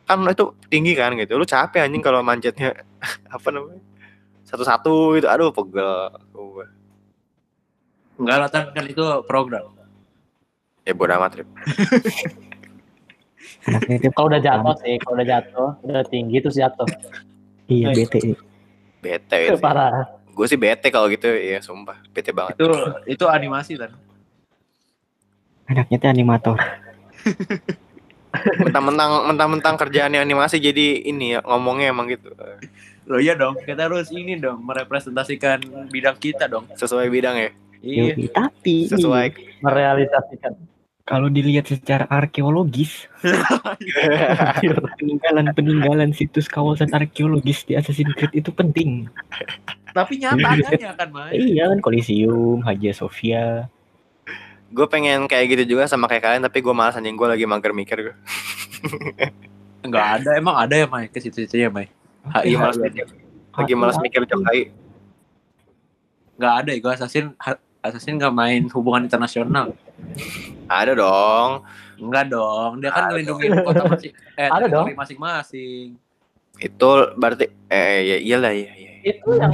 Kan itu tinggi kan gitu. Lu capek anjing kalau manjatnya apa namanya satu-satu gitu. Aduh pegel. Enggak lah Tan, kan itu program. ya bodo amat Rip. Kalau udah jatuh sih, kalau udah jatuh, udah tinggi terus jatuh. iya bete. bete itu Parah. gue sih bete kalau gitu ya sumpah bete banget Itu itu animasi Tan. Anaknya itu animator. mentang-mentang mentang-mentang kerjaannya animasi jadi ini ya ngomongnya emang gitu Loh iya dong, kita harus ini dong merepresentasikan bidang kita dong. sesuai bidang ya Iya. Yoi, tapi sesuai Merealisasikan. kalau dilihat secara arkeologis peninggalan peninggalan situs kawasan arkeologis di Assassin's Creed itu penting. Tapi nyata adanya kan, Mai. Iya kan Kolisium, Hagia Sophia. gue pengen kayak gitu juga sama kayak kalian tapi gue malas anjing gue lagi mager mikir gue Enggak ada, emang ada ya, Mai, ke situ-situnya, Mai. lagi malas Iya. mikir lagi malas mikir Jokai Enggak ada ya, gue assassin assassin nggak main hubungan internasional. ada dong Enggak dong, dia kan Ada ngelindungin kota masing eh Ada dong. masing-masing. itu berarti eh ya iyalah ya, ya. Itu yang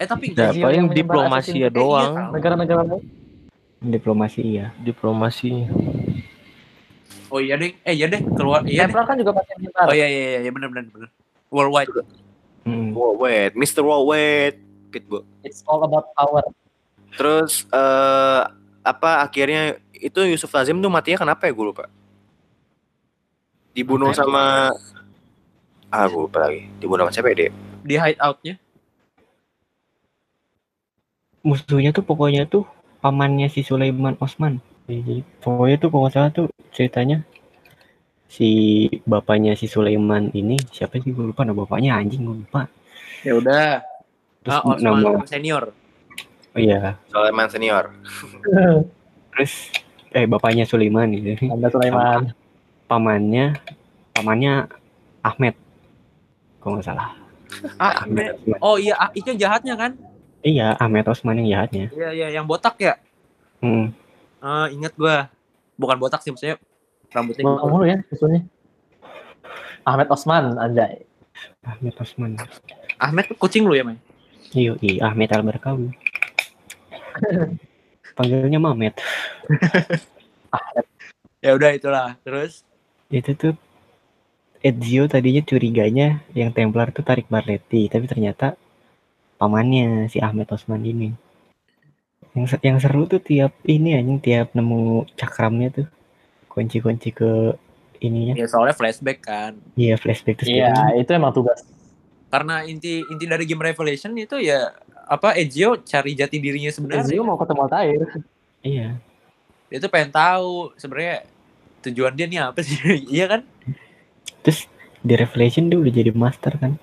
Eh tapi Ya, paling diplomasi Assassin's ya. Eh, doang. Negara-negara lain. Diplomasi iya. Diplomasi. Oh iya deh, eh iya deh keluar iya. Templar kan juga pakai menyebar. Oh iya iya iya, iya benar benar benar. Worldwide. Mm. Wow, wait Mr. Wait Pitbull It's all about power. Terus eh apa akhirnya itu Yusuf Nazim tuh matinya kenapa ya gue lupa dibunuh sama ah gue lupa lagi dibunuh sama siapa ya dia Di hideoutnya. Musuhnya tuh pokoknya tuh pamannya si Sulaiman Osman. Jadi pokoknya tuh kalau nggak salah tuh ceritanya si bapaknya si Sulaiman ini siapa sih gue lupa nama bapaknya anjing gue lupa. Ya udah. Terus Ah, Osman nama senior. Oh iya Sulaiman senior terus eh bapaknya Sulaiman gitu. Anda Sulaiman. Pamannya pamannya Ahmed. Kalau nggak salah. Ah, Ahmed oh iya, ah, itu yang jahatnya kan? Iya, Ahmed Osman yang jahatnya. Iya iya, yang botak ya. Hmm. Ah, ingat gua. Bukan botak sih maksudnya rambutnya. Ngomong dulu ya susunnya. Ahmed Osman, anjay. Ahmed Osman. Ahmed kucing lu ya, Mai? Iya, iya Ahmed Alberkawi. Panggilnya Mamet. Ya udah itulah. Terus Itu tuh Ezio tadinya curiganya yang Templar tuh tarik Barletti, tapi ternyata pamannya si Ahmed Osman ini. Yang yang seru tuh tiap ini anjing tiap nemu cakramnya tuh kunci-kunci ke ininya. ya soalnya flashback kan. Iya, flashback terus Iya, itu emang tugas. Karena inti inti dari game Revelation itu ya apa Ezio cari jati dirinya sebenarnya. Ezio mau ketemu Altair. Iya. Dia tuh pengen tahu sebenarnya tujuan dia nih apa sih? iya kan? Terus di Revelation dia udah jadi master kan.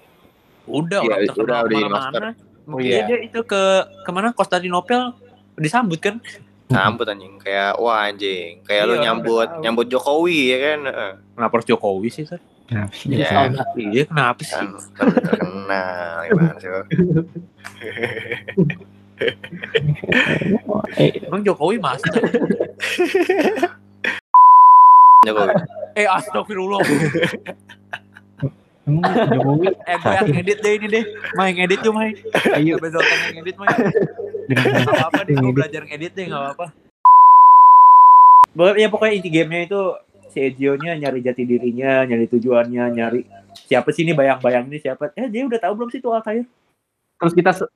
Udah Iya, orang udah, terkenal udah jadi ke mana-mana. Oh, iya. dia itu ke ke mana Konstantinopel disambut kan? Sambut anjing kayak wah anjing kayak lu Iya, orang nyambut nyambut Jokowi ya kan Heeh. Kenapa harus Jokowi sih? Sar? Nah, sih Iya. jadi Iya kenapa sih? kan kan terkenal gimana sih eh Emang Jokowi masih? Jokowi eh astagfirullah. emang Jokowi Eh gue yang edit deh ini deh. Main edit tuh main. ayo Zoltan yang edit main. Gak apa-apa deh, gue belajar ngedit deh, gak apa-apa. Pokoknya, ya pokoknya inti gamenya itu si Ezio-nya nyari jati dirinya, nyari tujuannya, nyari siapa sih ini bayang-bayang ini siapa? Eh dia udah tahu belum sih itu Altair? Terus kita se-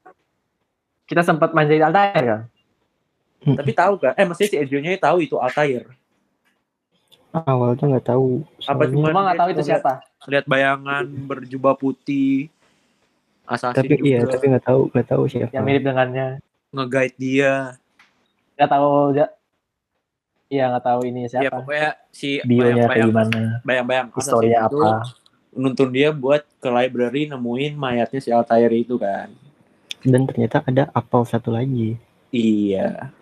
kita sempat main jadi Altair kan? Tapi tahu kan? Eh maksudnya si Ezio-nya tahu itu Altair. awalnya nggak tahu Apa cuma nggak tahu itu siapa. Lihat bayangan berjubah putih. Assassin tapi juga iya tapi nggak tahu nggak tahu siapa Yang mirip dengannya. nge-guide dia. Nggak tahu ja- Iya nggak tahu ini Ya siapa. pokoknya si Bionya kayak bayang-bayang gimana. bayang-bayang Historinya apa. nuntun dia buat ke library nemuin mayatnya si Altair itu kan. dan ternyata ada apel satu lagi Iya.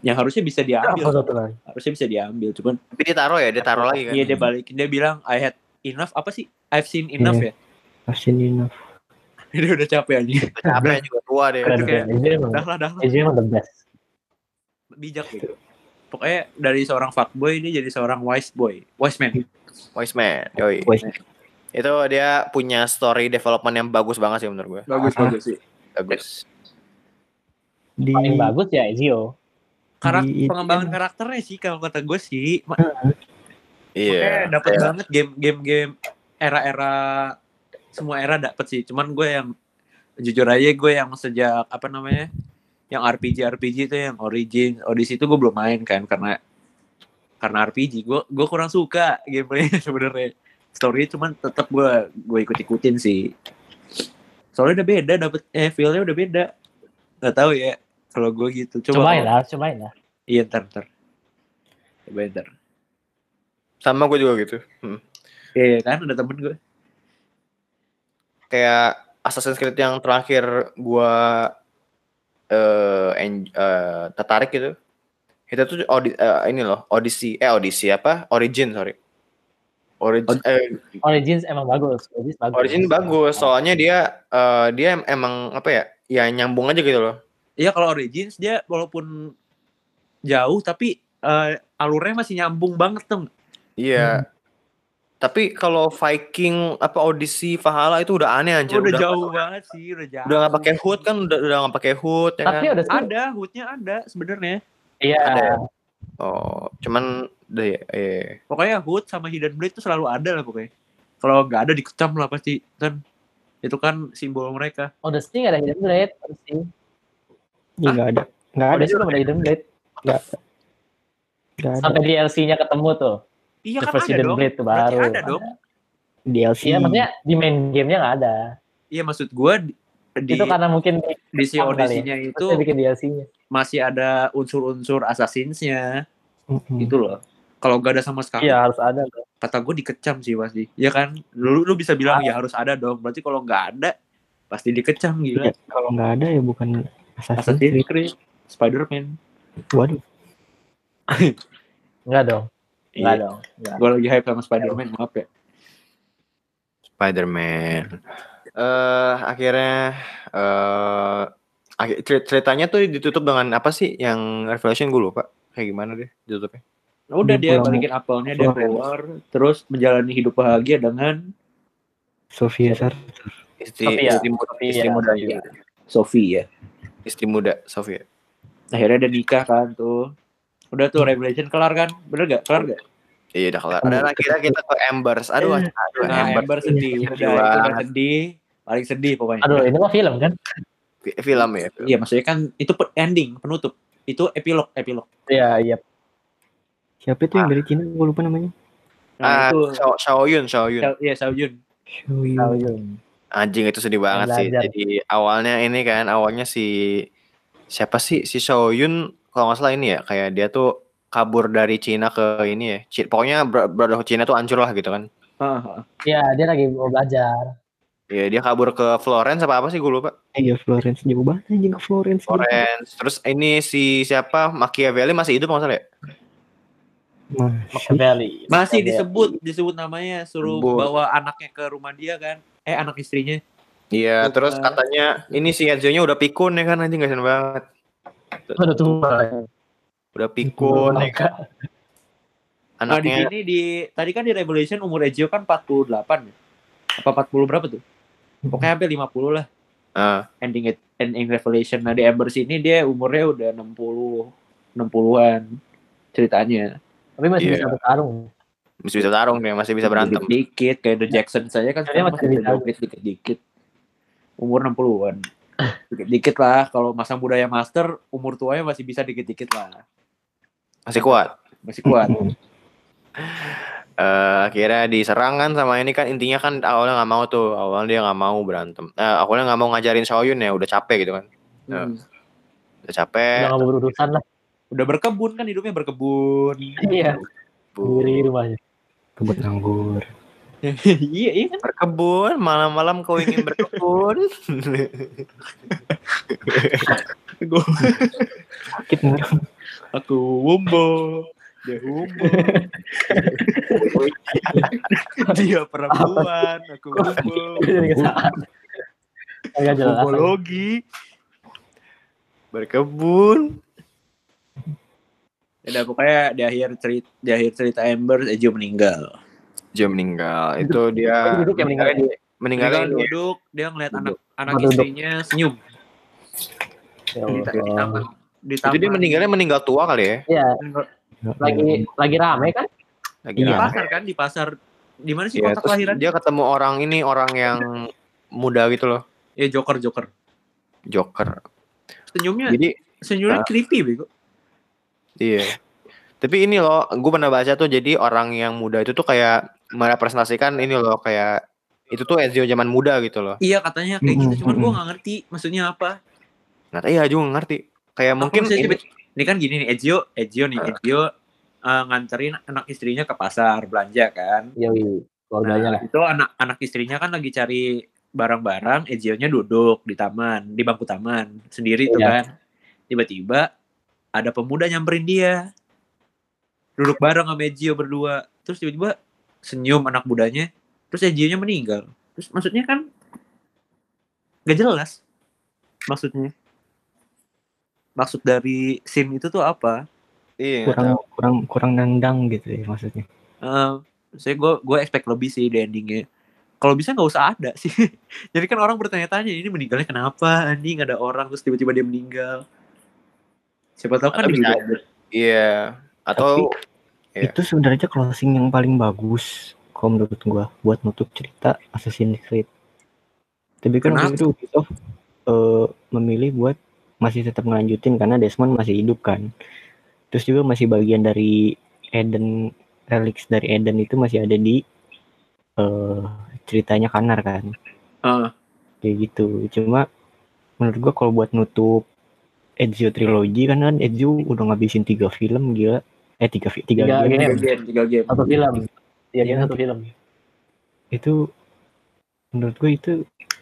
yang harusnya bisa diambil satu lagi? harusnya bisa diambil cuman Tapi dia taruh ya, dia taruh lagi kan. iya dia balik dia bilang I had enough apa sih I've seen enough ya Asin enough. dia udah capek aja Capek juga tua deh. Keren kayak- keren. Ini emang, dah lah dah lah ini emang the best. bijak gitu pokoknya dari seorang fuckboy dia jadi seorang wise boy wise man Wise man. Yoi. Wise. Itu dia punya story development yang bagus banget sih menurut gue. bagus Ah. bagus sih Bagus. Di Paling bagus ya Ezio. karakter Di- pengembangan karakternya sih kalau kata gue sih Iya. dapat Kayak- banget game game game era-era semua era dapet sih cuman gue yang jujur aja gue yang sejak apa namanya yang RPG RPG itu yang Origin. Odyssey itu gue belum main kan karena karena RPG gue gue kurang suka gameplaynya sebenarnya. Story cuman tetap gue gue ikut ikutin sih. Soalnya udah beda dapet eh feelnya udah beda. Nggak tahu ya kalau gue gitu. Coba Cobain lah, cobain lah. iya ntar ntar. Coba ntar. Sama gue juga gitu. Hmm. iya kan ada temen gue Kayak Assassin's Creed yang terakhir gua eh en- eh, tertarik gitu. Itu tuh Odi- eh, ini loh, Odyssey, eh Odyssey apa? Origin, sorry. Origin eh, Origins emang bagus. Origins bagus. Origin bagus, soalnya dia eh, dia em- emang apa ya? Ya nyambung aja gitu loh. Iya kalau Origins dia walaupun jauh tapi eh, alurnya masih nyambung banget tuh. Iya. Tapi kalau Viking apa Odyssey Valhalla itu udah aneh anjir. udah, jauh banget sih, udah jauh. Udah nggak pakai hood kan udah udah nggak pakai hood ya Tapi kan? udah sih. Ada, hoodnya ada sebenarnya. Iya. Ada ya? Oh, cuman deh eh Pokoknya hood sama hidden blade itu selalu ada lah pokoknya. Kalau nggak ada dikecam lah pasti kan. Itu kan simbol mereka. Odyssey nggak ada hidden blade. Odyssey. Iya nggak ada. Nggak ada. Belum ada hidden blade. Nggak. Sampai DLC-nya ketemu tuh. Iya The kan ada dong. blade tuh Berarti baru. ada dong. DLC. Iya, maksudnya di main gamenya nggak ada. Iya maksud gua di, di, itu karena mungkin di si kali ya. Itu bikin DLC-nya. masih ada unsur-unsur Assassin's-nya Mm-mm. gitu loh. Kalau nggak ada sama sekali, Iya harus ada. tuh. kata gue dikecam sih pasti. Ya kan, lu lu bisa bilang ya harus ada dong. Berarti kalau nggak ada pasti dikecam gila. Ya, kalau nggak ada ya bukan Assassin's Assassin's Creed. Creed, Spider-Man. Waduh. Nggak dong. Nggak Iya. dong. Gue lagi hype sama Spider-Man, maaf ya. Spider-Man. Eh akhirnya eh akhir- cer- ceritanya tuh ditutup dengan apa sih yang Revelation gue lupa. Kayak gimana deh ditutupnya? Nah, Udah Dia dia balikin apelnya, dia keluar, terus menjalani hidup bahagia dengan Sofia Sartor. Istri, Sophia. istri muda, Sophia, istri muda juga. Sophie ya. Istri muda Sofia. Akhirnya dia nikah kan tuh. Udah tuh Revelation kelar kan? Bener gak? Kelar gak? Iya udah kelar. Dan akhirnya kita ke Embers. Aduh, aduh Nah, Embers. Ember sedih. Sedih Udah, itu udah sedih. Paling sedih pokoknya. Aduh, ini mah film kan? Fi- Film ya. film. Iya, maksudnya kan itu ending, penutup. Itu epilog, epilog. Iya, iya. Siapa itu yang dari Cina? Gue lupa namanya. Nah, Ah, itu Shao, Shaoyun, Shaoyun. Xiao- Iya, Xiaojun. Shoyu. Tahu Yun. Anjing itu sedih banget sih. Belajar. Jadi awalnya ini kan awalnya si siapa sih si Shaoyun kalau nggak salah ini ya kayak dia tuh kabur dari Cina ke ini ya. Ci- Pokoknya bro- Brotherhood Cina tuh hancur lah gitu kan. Iya, dia lagi mau belajar. Iya dia kabur ke Florence apa apa sih gue lupa. Iya Florence jauh banget anjing ke Florence. Florence. Terus ini si siapa Machiavelli masih hidup nggak salah ya? Masih. Machiavelli. Masih disebut, disebut namanya suruh Sebut. bawa anaknya ke rumah dia kan. Eh, anak istrinya. Iya, terus katanya ini si Ezio-nya udah pikun ya kan anjing kasihan banget. Udah tua. Udah pikun ya kan. Nah, di Anaknya sini di tadi kan di Revelation umur Ezio kan 48 ya. Apa 40 berapa tuh? Pokoknya hampir 50 lah. Ah. Ending it, ending Revelation. Nah, di Ember sini dia umurnya udah 60 60-an ceritanya. Tapi masih Iya. bisa bertarung. masih bisa tarung dia, masih bisa berantem. Dikit-dikit kayak The Jackson saya kan Dia masih masih bisa. dikit dikit-dikit. Umur 60-an. Dikit-dikit lah kalau masang budaya master umur tuanya masih bisa dikit-dikit lah. Masih kuat. Masih kuat. eh akhirnya diserang kan sama ini kan intinya kan awalnya nggak mau tuh awalnya dia nggak mau berantem eh, awalnya nggak mau ngajarin Shaoyun ya udah capek gitu kan Hmm. udah capek Udah nggak mau berurusan lah. Udah berkebun kan hidupnya berkebun. Iya, sendiri rumahnya. Kebun anggur. iya, iya kan. berkebun malam-malam kau ingin berkebun Sakit. Aku wumbo. Dia wumbo. Dia perempuan. Aku wumbo. Jelas. Wombologi. Berkebun. Ya udah pokoknya di akhir cerita di akhir cerita Ember Ejo meninggal. Dia meninggal. Itu dia Duduk yang meninggal. Meninggal ini. duduk, dia ngeliat anak anak Duduk. istrinya senyum Ya di, di Allah. taman. Di Itu dia meninggalnya meninggal tua kali ya. Iya, lagi lagi rame kan? Lagi di Iya. rame. pasar kan di pasar di mana sih Iya, kota terus kelahiran? dia ketemu orang ini orang yang muda gitu loh, Ya Joker Joker. Joker. Senyumnya Jadi senyumnya Ah. creepy bego. iya. Tapi ini loh, gue pernah baca tuh jadi orang yang muda itu tuh kayak merepresentasikan ini loh kayak itu tuh Ezio zaman muda gitu loh. Iya katanya kayak gitu, cuman gua mm-mm. nggak ngerti maksudnya apa. Nah, iya juga nggak ngerti. Kayak Apa mungkin ini, ini kan gini nih Ezio, Ezio nih Ezio eh, nganterin anak istrinya ke pasar belanja kan. Yoi, keluarganya lah. Nah, itu anak anak istrinya kan lagi cari barang-barang, Ezio-nya duduk di taman, di bangku taman sendiri tuh Iya. kan. Tiba-tiba ada pemuda nyamperin dia. Duduk bareng sama Ezio berdua. Terus tiba-tiba senyum anak mudanya. Terus Ezio-nya meninggal. Terus maksudnya kan gak jelas maksudnya. Maksud dari scene itu tuh apa? iya, kurang tahu. kurang kurang nendang gitu ya maksudnya. Eh, saya gue gue expect lebih sih di endingnya. Kalau bisa nggak usah ada sih. Jadi kan orang bertanya-tanya ini meninggalnya kenapa? Anjing ada orang terus tiba-tiba dia meninggal. Siapa tahu kan Atau di bisa- Billboard. Iya. Atau Iya. Itu sebenarnya closing yang paling bagus kalau menurut gua buat nutup cerita Assassin's Creed. Tapi kan waktu itu Ubisoft eh, memilih buat masih tetap ngelanjutin karena Desmond masih hidup kan. Terus juga masih bagian dari Eden relics dari Eden itu masih ada di eh ceritanya Kanar kan. Ah. Kayak gitu. Cuma menurut gua kalau buat nutup Ezio trilogy kan kan Ezio udah ngabisin tiga film gila. Eh tiga tiga, Tiga game. game. Tiga game, tiga game. Satu film. Iya, Iya, dia satu film. itu menurut gue itu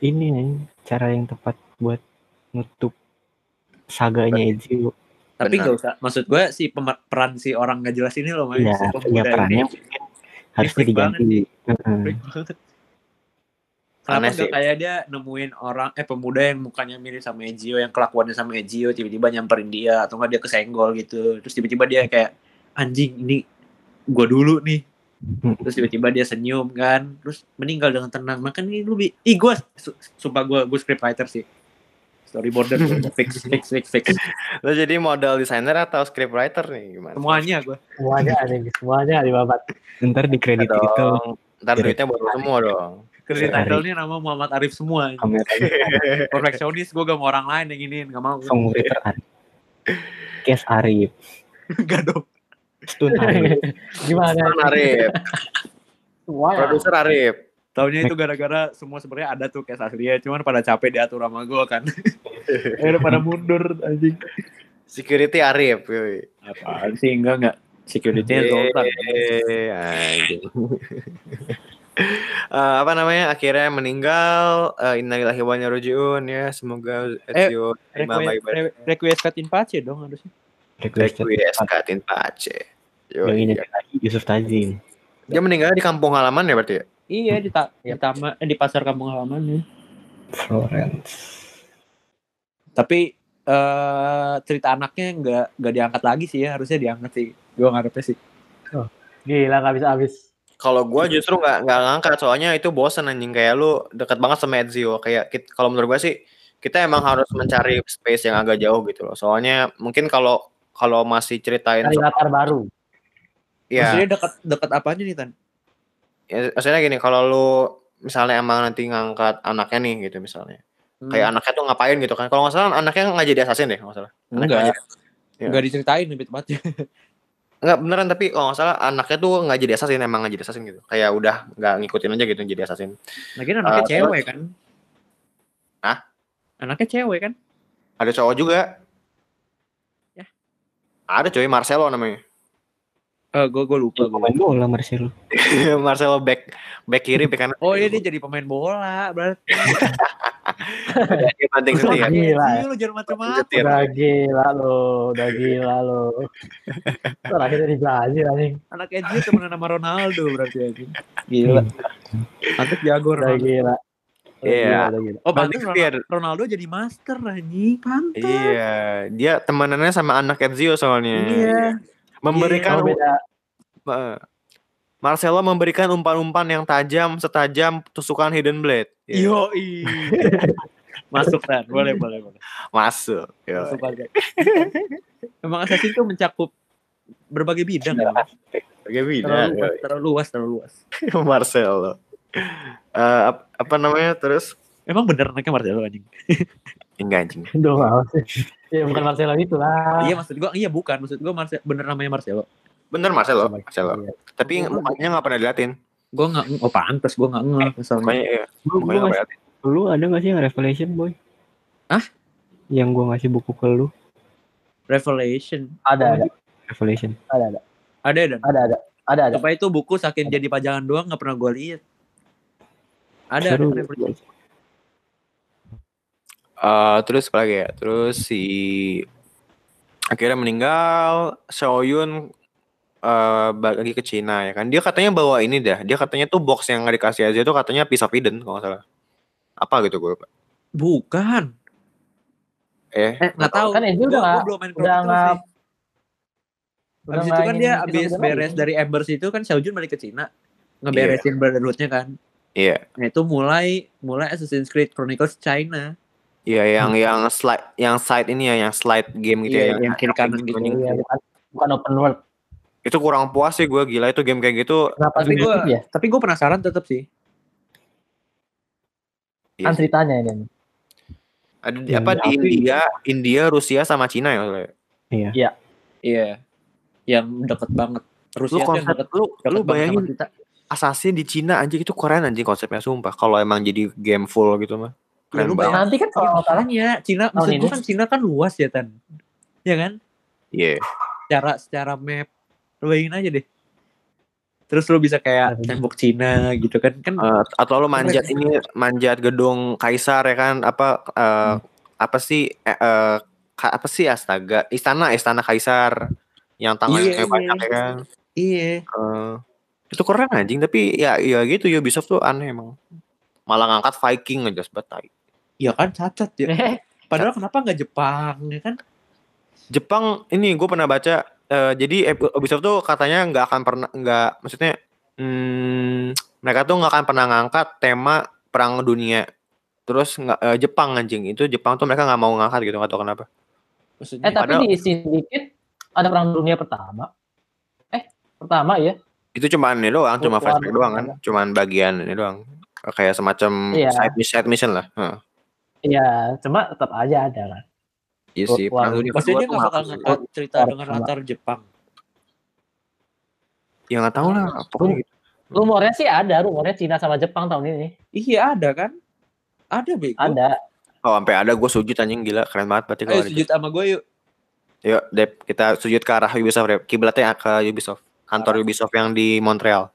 ini nih cara yang tepat buat nutup saganya Ezio. Tapi nggak usah. Maksud gue si pemer- peran si orang nggak jelas ini loh. Iya, ya pemuda perannya ini. harusnya diganti. Kenapa sih. kayak dia nemuin orang eh pemuda yang mukanya mirip sama Ezio yang kelakuannya sama Ezio tiba-tiba nyamperin dia atau nggak dia kesenggol gitu terus tiba-tiba dia kayak anjing ini gua dulu nih Hmm. terus tiba-tiba dia senyum kan terus meninggal dengan tenang makan ini lu bi ih gua su- sumpah gua gua scriptwriter sih storyboarder fix fix fix fix lo jadi model desainer atau scriptwriter nih gimana? semuanya gua Semuanya ada, semuanya di babat. Ntar di kredit Dong. itu Ntar duitnya buat semua dong. kredit Sehari. title-nya nama Muhammad Arif semua perfeksionis gua gak mau orang lain yang ini nggak mau song writer Arif. Kes Arif, Enggak dong Stun Arif. Gimana? Kan Arif, produser Arif. Taunya itu gara-gara semua sebenarnya ada tuh kayak aslinya, cuman pada capek diatur sama gue kan. Eh pada mundur anjing. Security Arif. yoi. Apaan sih enggak enggak. Security-nya Zoltan. Eh, anjing. Eh, apa namanya akhirnya meninggal uh, innalillahi wa inna rajiun ya semoga Ezio terima Request, baik-baik re- request cut in pace dong harusnya. Requested. requiescat in pace Yoi. Yang ini lagi Yusuf Tazim. dia meninggalnya di kampung halaman ya berarti ya Iya di ta di tama eh, di pasar kampung halaman ya. Florence. Tapi eh cerita anaknya enggak enggak diangkat lagi sih ya, harusnya diangkat sih. Gua ngarepnya sih. Gila nggak bisa habis. kalau gua justru nggak nggak ngangkat soalnya itu bosan anjing kayak lu deket banget sama Ezio kayak kalau menurut gua sih kita emang harus mencari space yang agak jauh gitu loh soalnya mungkin kalau kalau masih ceritain Cari soal- latar baru. Ya Maksudnya dekat dekat apanya nih Tan? ya, maksudnya gini kalau lu misalnya emang nanti ngangkat anaknya nih gitu misalnya Hmm. kayak anaknya tuh ngapain gitu kan kalau nggak salah anaknya nggak jadi assassin deh nggak salah enggak. Iya. Enggak diceritain lebih tepatnya. nggak beneran tapi kalau nggak salah anaknya tuh nggak jadi assassin emang nggak jadi assassin gitu kayak udah nggak ngikutin aja gitu jadi assassin Lagi anaknya Eh, cewek kan? Hah? Anaknya cewek kan? ada cowok juga Ya. ada coy Marcelo namanya Eh, gue gue lupa. gua. Pemain bola Marcelo. Marcelo back back kiri back kanan. Oh iya dia jadi pemain bola berarti. dia banting setir. Gila. Iya lu jangan macam-macam. Udah gila lo, udah gila lo. Terakhir dari Brazil anjing. Anak Ezio temenan sama Ronaldo berarti anjing. Gila. Mantep jago Ronaldo. gila. Udah Iya. gila, udah gila. Oh Banting pantes setir. Ronaldo, Ronaldo jadi master anjing. Pantes. Iya, dia temanannya sama anak Ezio soalnya. Iya. Memberikan Kalau beda Eh, Marcelo memberikan umpan-umpan yang tajam setajam tusukan Hidden Blade. Iya. Yo Masuk kan, boleh boleh boleh. Masuk. Yo. Masuk banget. Emang Assassin tuh mencakup berbagai bidang kan? Bagaimana? Terlalu, terlalu luas, terlalu luas. Marcelo. Eh, ap- apa namanya terus? Emang bener anaknya Marcelo anjing. Enggak anjing. sih. Ya bukan Marcelo itu lah. Iya maksud gua, iya bukan maksud gua Marcelo bener namanya Marcelo. Bener Marcelo, Marcelo. Iya. Tapi mukanya nggak pernah diliatin. Gua nggak, oh pantas gua nggak ngeh misalnya. Mukanya iya, Lu, mukanya lu, ada gak sih yang Revelation boy? Hah? Yang gua ngasih buku ke lu. Revelation. Ada, ada, Revelation. ada, ada, Ada dan. ada, ada, ada, ada. Apa itu buku saking jadi pajangan doang nggak pernah gua lihat. Ada, Seru. ada Revelation. Eh, terus apa lagi ya? Terus si akhirnya meninggal, Xiaoyun eh balik lagi ke Cina ya kan. Dia katanya bawa ini dah. Dia katanya tuh box yang nggak dikasih Asia tuh katanya Piece of Eden kalau nggak salah. Apa gitu gue lupa. Bukan. Eh, Eh nggak tahu. Kan Gua- udah belum main udah nggak- Habis itu kan dia udah beres dari Embers itu kan Xiaojun balik ke Cina ngeberesin Brotherhood-nya kan. iya. Nah itu mulai mulai Assassin's Creed Chronicles China. Iya yang yang slide yang side ini ya, yang slide game gitu Iya, ya. yang kiri kanan gitu. Iya, bukan, bukan open world. Itu kurang puas sih gue gila itu game kayak gitu. Kenapa Tapi gitu gua- ya? Tapi gue penasaran tetap sih. Iya Kan sih. ceritanya ini. Ada di, Yang apa di di India, India, Rusia sama Cina ya. maksudnya. Iya. Yang deket banget. Lu Rusia yang konsep deket, lu deket lu bayangin kita. Assassin di Cina anjing itu keren anjing konsepnya sumpah. Kalau emang jadi game full gitu mah. Keren lu banget. Nanti kan kalau nggak salah Makanya Cina, Tahun maksud gue kan Cina kan luas ya Tan. Ya kan? Iya. Secara secara map. Lu bayangin aja deh. Terus lu bisa kayak Aduh. tembok Cina gitu kan. Kan Eh, atau lu manjat ini manjat gedung kaisar ya kan apa eh, apa sih ka- apa sih astaga istana istana kaisar yang tangannya Iya, banyak iya. ya kan iya. Eh, itu keren anjing tapi ya ya gitu Ubisoft tuh aneh emang malah ngangkat Viking aja sebatai Ya kan cacat ya. Eh, Padahal kenapa nggak Jepang ya kan? Jepang ini gue pernah baca eh, jadi Ubisoft tuh katanya nggak akan pernah nggak maksudnya hmm, mereka tuh nggak akan pernah ngangkat tema perang dunia terus nggak eh, Jepang anjing itu Jepang tuh mereka nggak mau ngangkat gitu nggak tahu kenapa Maksudnya eh tapi Padahal- di Syndicate ada perang dunia pertama. Eh, pertama ya? itu cuman ini doang cuma flashback doang kan cuman bagian ini doang kayak semacam Iya. side mission, side mission lah Heeh. Iya, cuma tetap aja ada kan. iya sih perang dunia maksudnya kedua dia tuh bakal ngangkat cerita dengan latar Jepang. ya nggak tahu lah pokoknya gitu. Rumornya sih ada, rumornya Cina sama Jepang tahun ini. Iya ada kan? Ada bego. Ada. oh sampai ada gue sujud anjing gila keren banget berarti kalau Ayo sujud sama gue yuk. Yuk, Dep, kita sujud ke arah Ubisoft, Dep. Kiblatnya ke Ubisoft. Kantor Ubisoft yang di Montreal.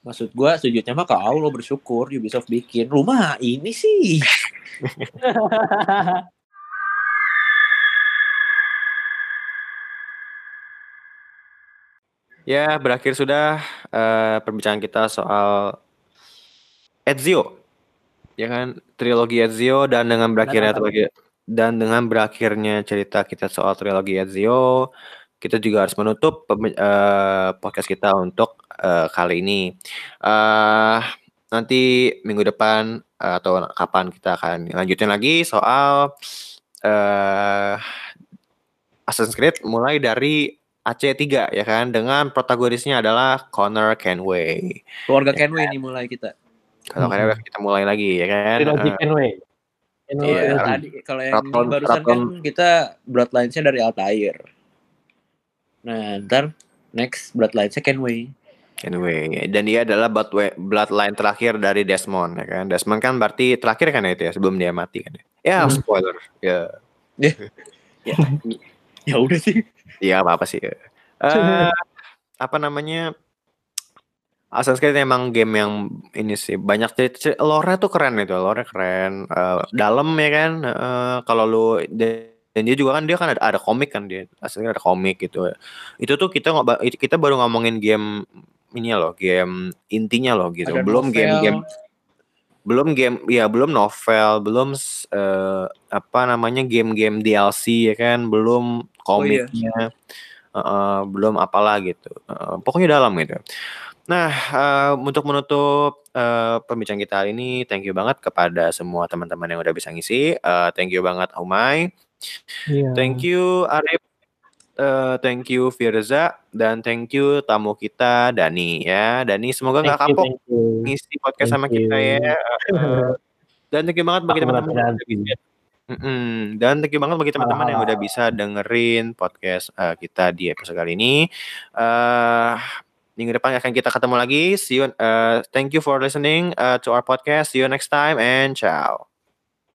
Maksud gue sujudnya mah ke Allah bersyukur Ubisoft bikin rumah ini sih. Ya, berakhir sudah eh, perbincangan kita soal Ezio. Ya kan, trilogi Ezio dan dengan berakhirnya trilogi dan dengan berakhirnya cerita kita soal trilogi Ezio, kita juga harus menutup eh, podcast kita untuk eh, kali ini. eh nanti minggu depan atau kapan kita akan lanjutin lagi soal eh Assassin's Creed mulai dari AC3 ya kan dengan protagonisnya adalah Connor Kenway. Keluarga Kenway ini mulai kita. Kalau Mhm. kalian kita mulai lagi ya kan. Trilogy Kenway. Kenway Iya. Tadi kalau yang Raton- barusan kan Raton. kita bloodlines-nya dari Altair. Nah, ntar next bloodlines-nya Kenway. Kenway dan dia adalah bloodline terakhir dari Desmond ya kan. Desmond kan berarti terakhir kan ya itu ya sebelum dia mati kan. ya. Ya Hmm. spoiler. Ya. Ya udah sih. Iya apa apa sih. ya. Eh, apa namanya Assassin's Creed emang game yang ini sih banyak cerita lore tuh keren itu lore keren uh, dalam ya kan uh, kalau lu dan dia juga kan dia kan ada, ada komik kan dia aslinya ada komik gitu. Itu tuh kita ngob kita baru ngomongin game ini loh game intinya loh gitu. Ada belum novel. game-game belum game ya belum novel belum eh, apa namanya game-game DLC ya kan belum komiknya eh, belum apalah gitu. Eh, pokoknya dalam gitu. Nah eh, untuk menutup eh, pembicaraan kita hari ini thank you banget kepada semua teman-teman yang udah bisa ngisi. Eh, thank you banget Umay Iya. Thank you Arif, Eh, thank you Firza, dan thank you tamu kita Dani ya. Dani semoga nggak you, kapok you. ngisi podcast Thank sama kita you. ya. Eh, dan thank you banget bagi teman-teman yang udah menanti. bisa. Mm-mm. Dan thank you banget bagi teman-teman yang udah bisa dengerin podcast eh, kita di episode kali ini. eh minggu depan akan kita ketemu lagi. See you. eh, thank you for listening eh, to our podcast. See you next time and ciao.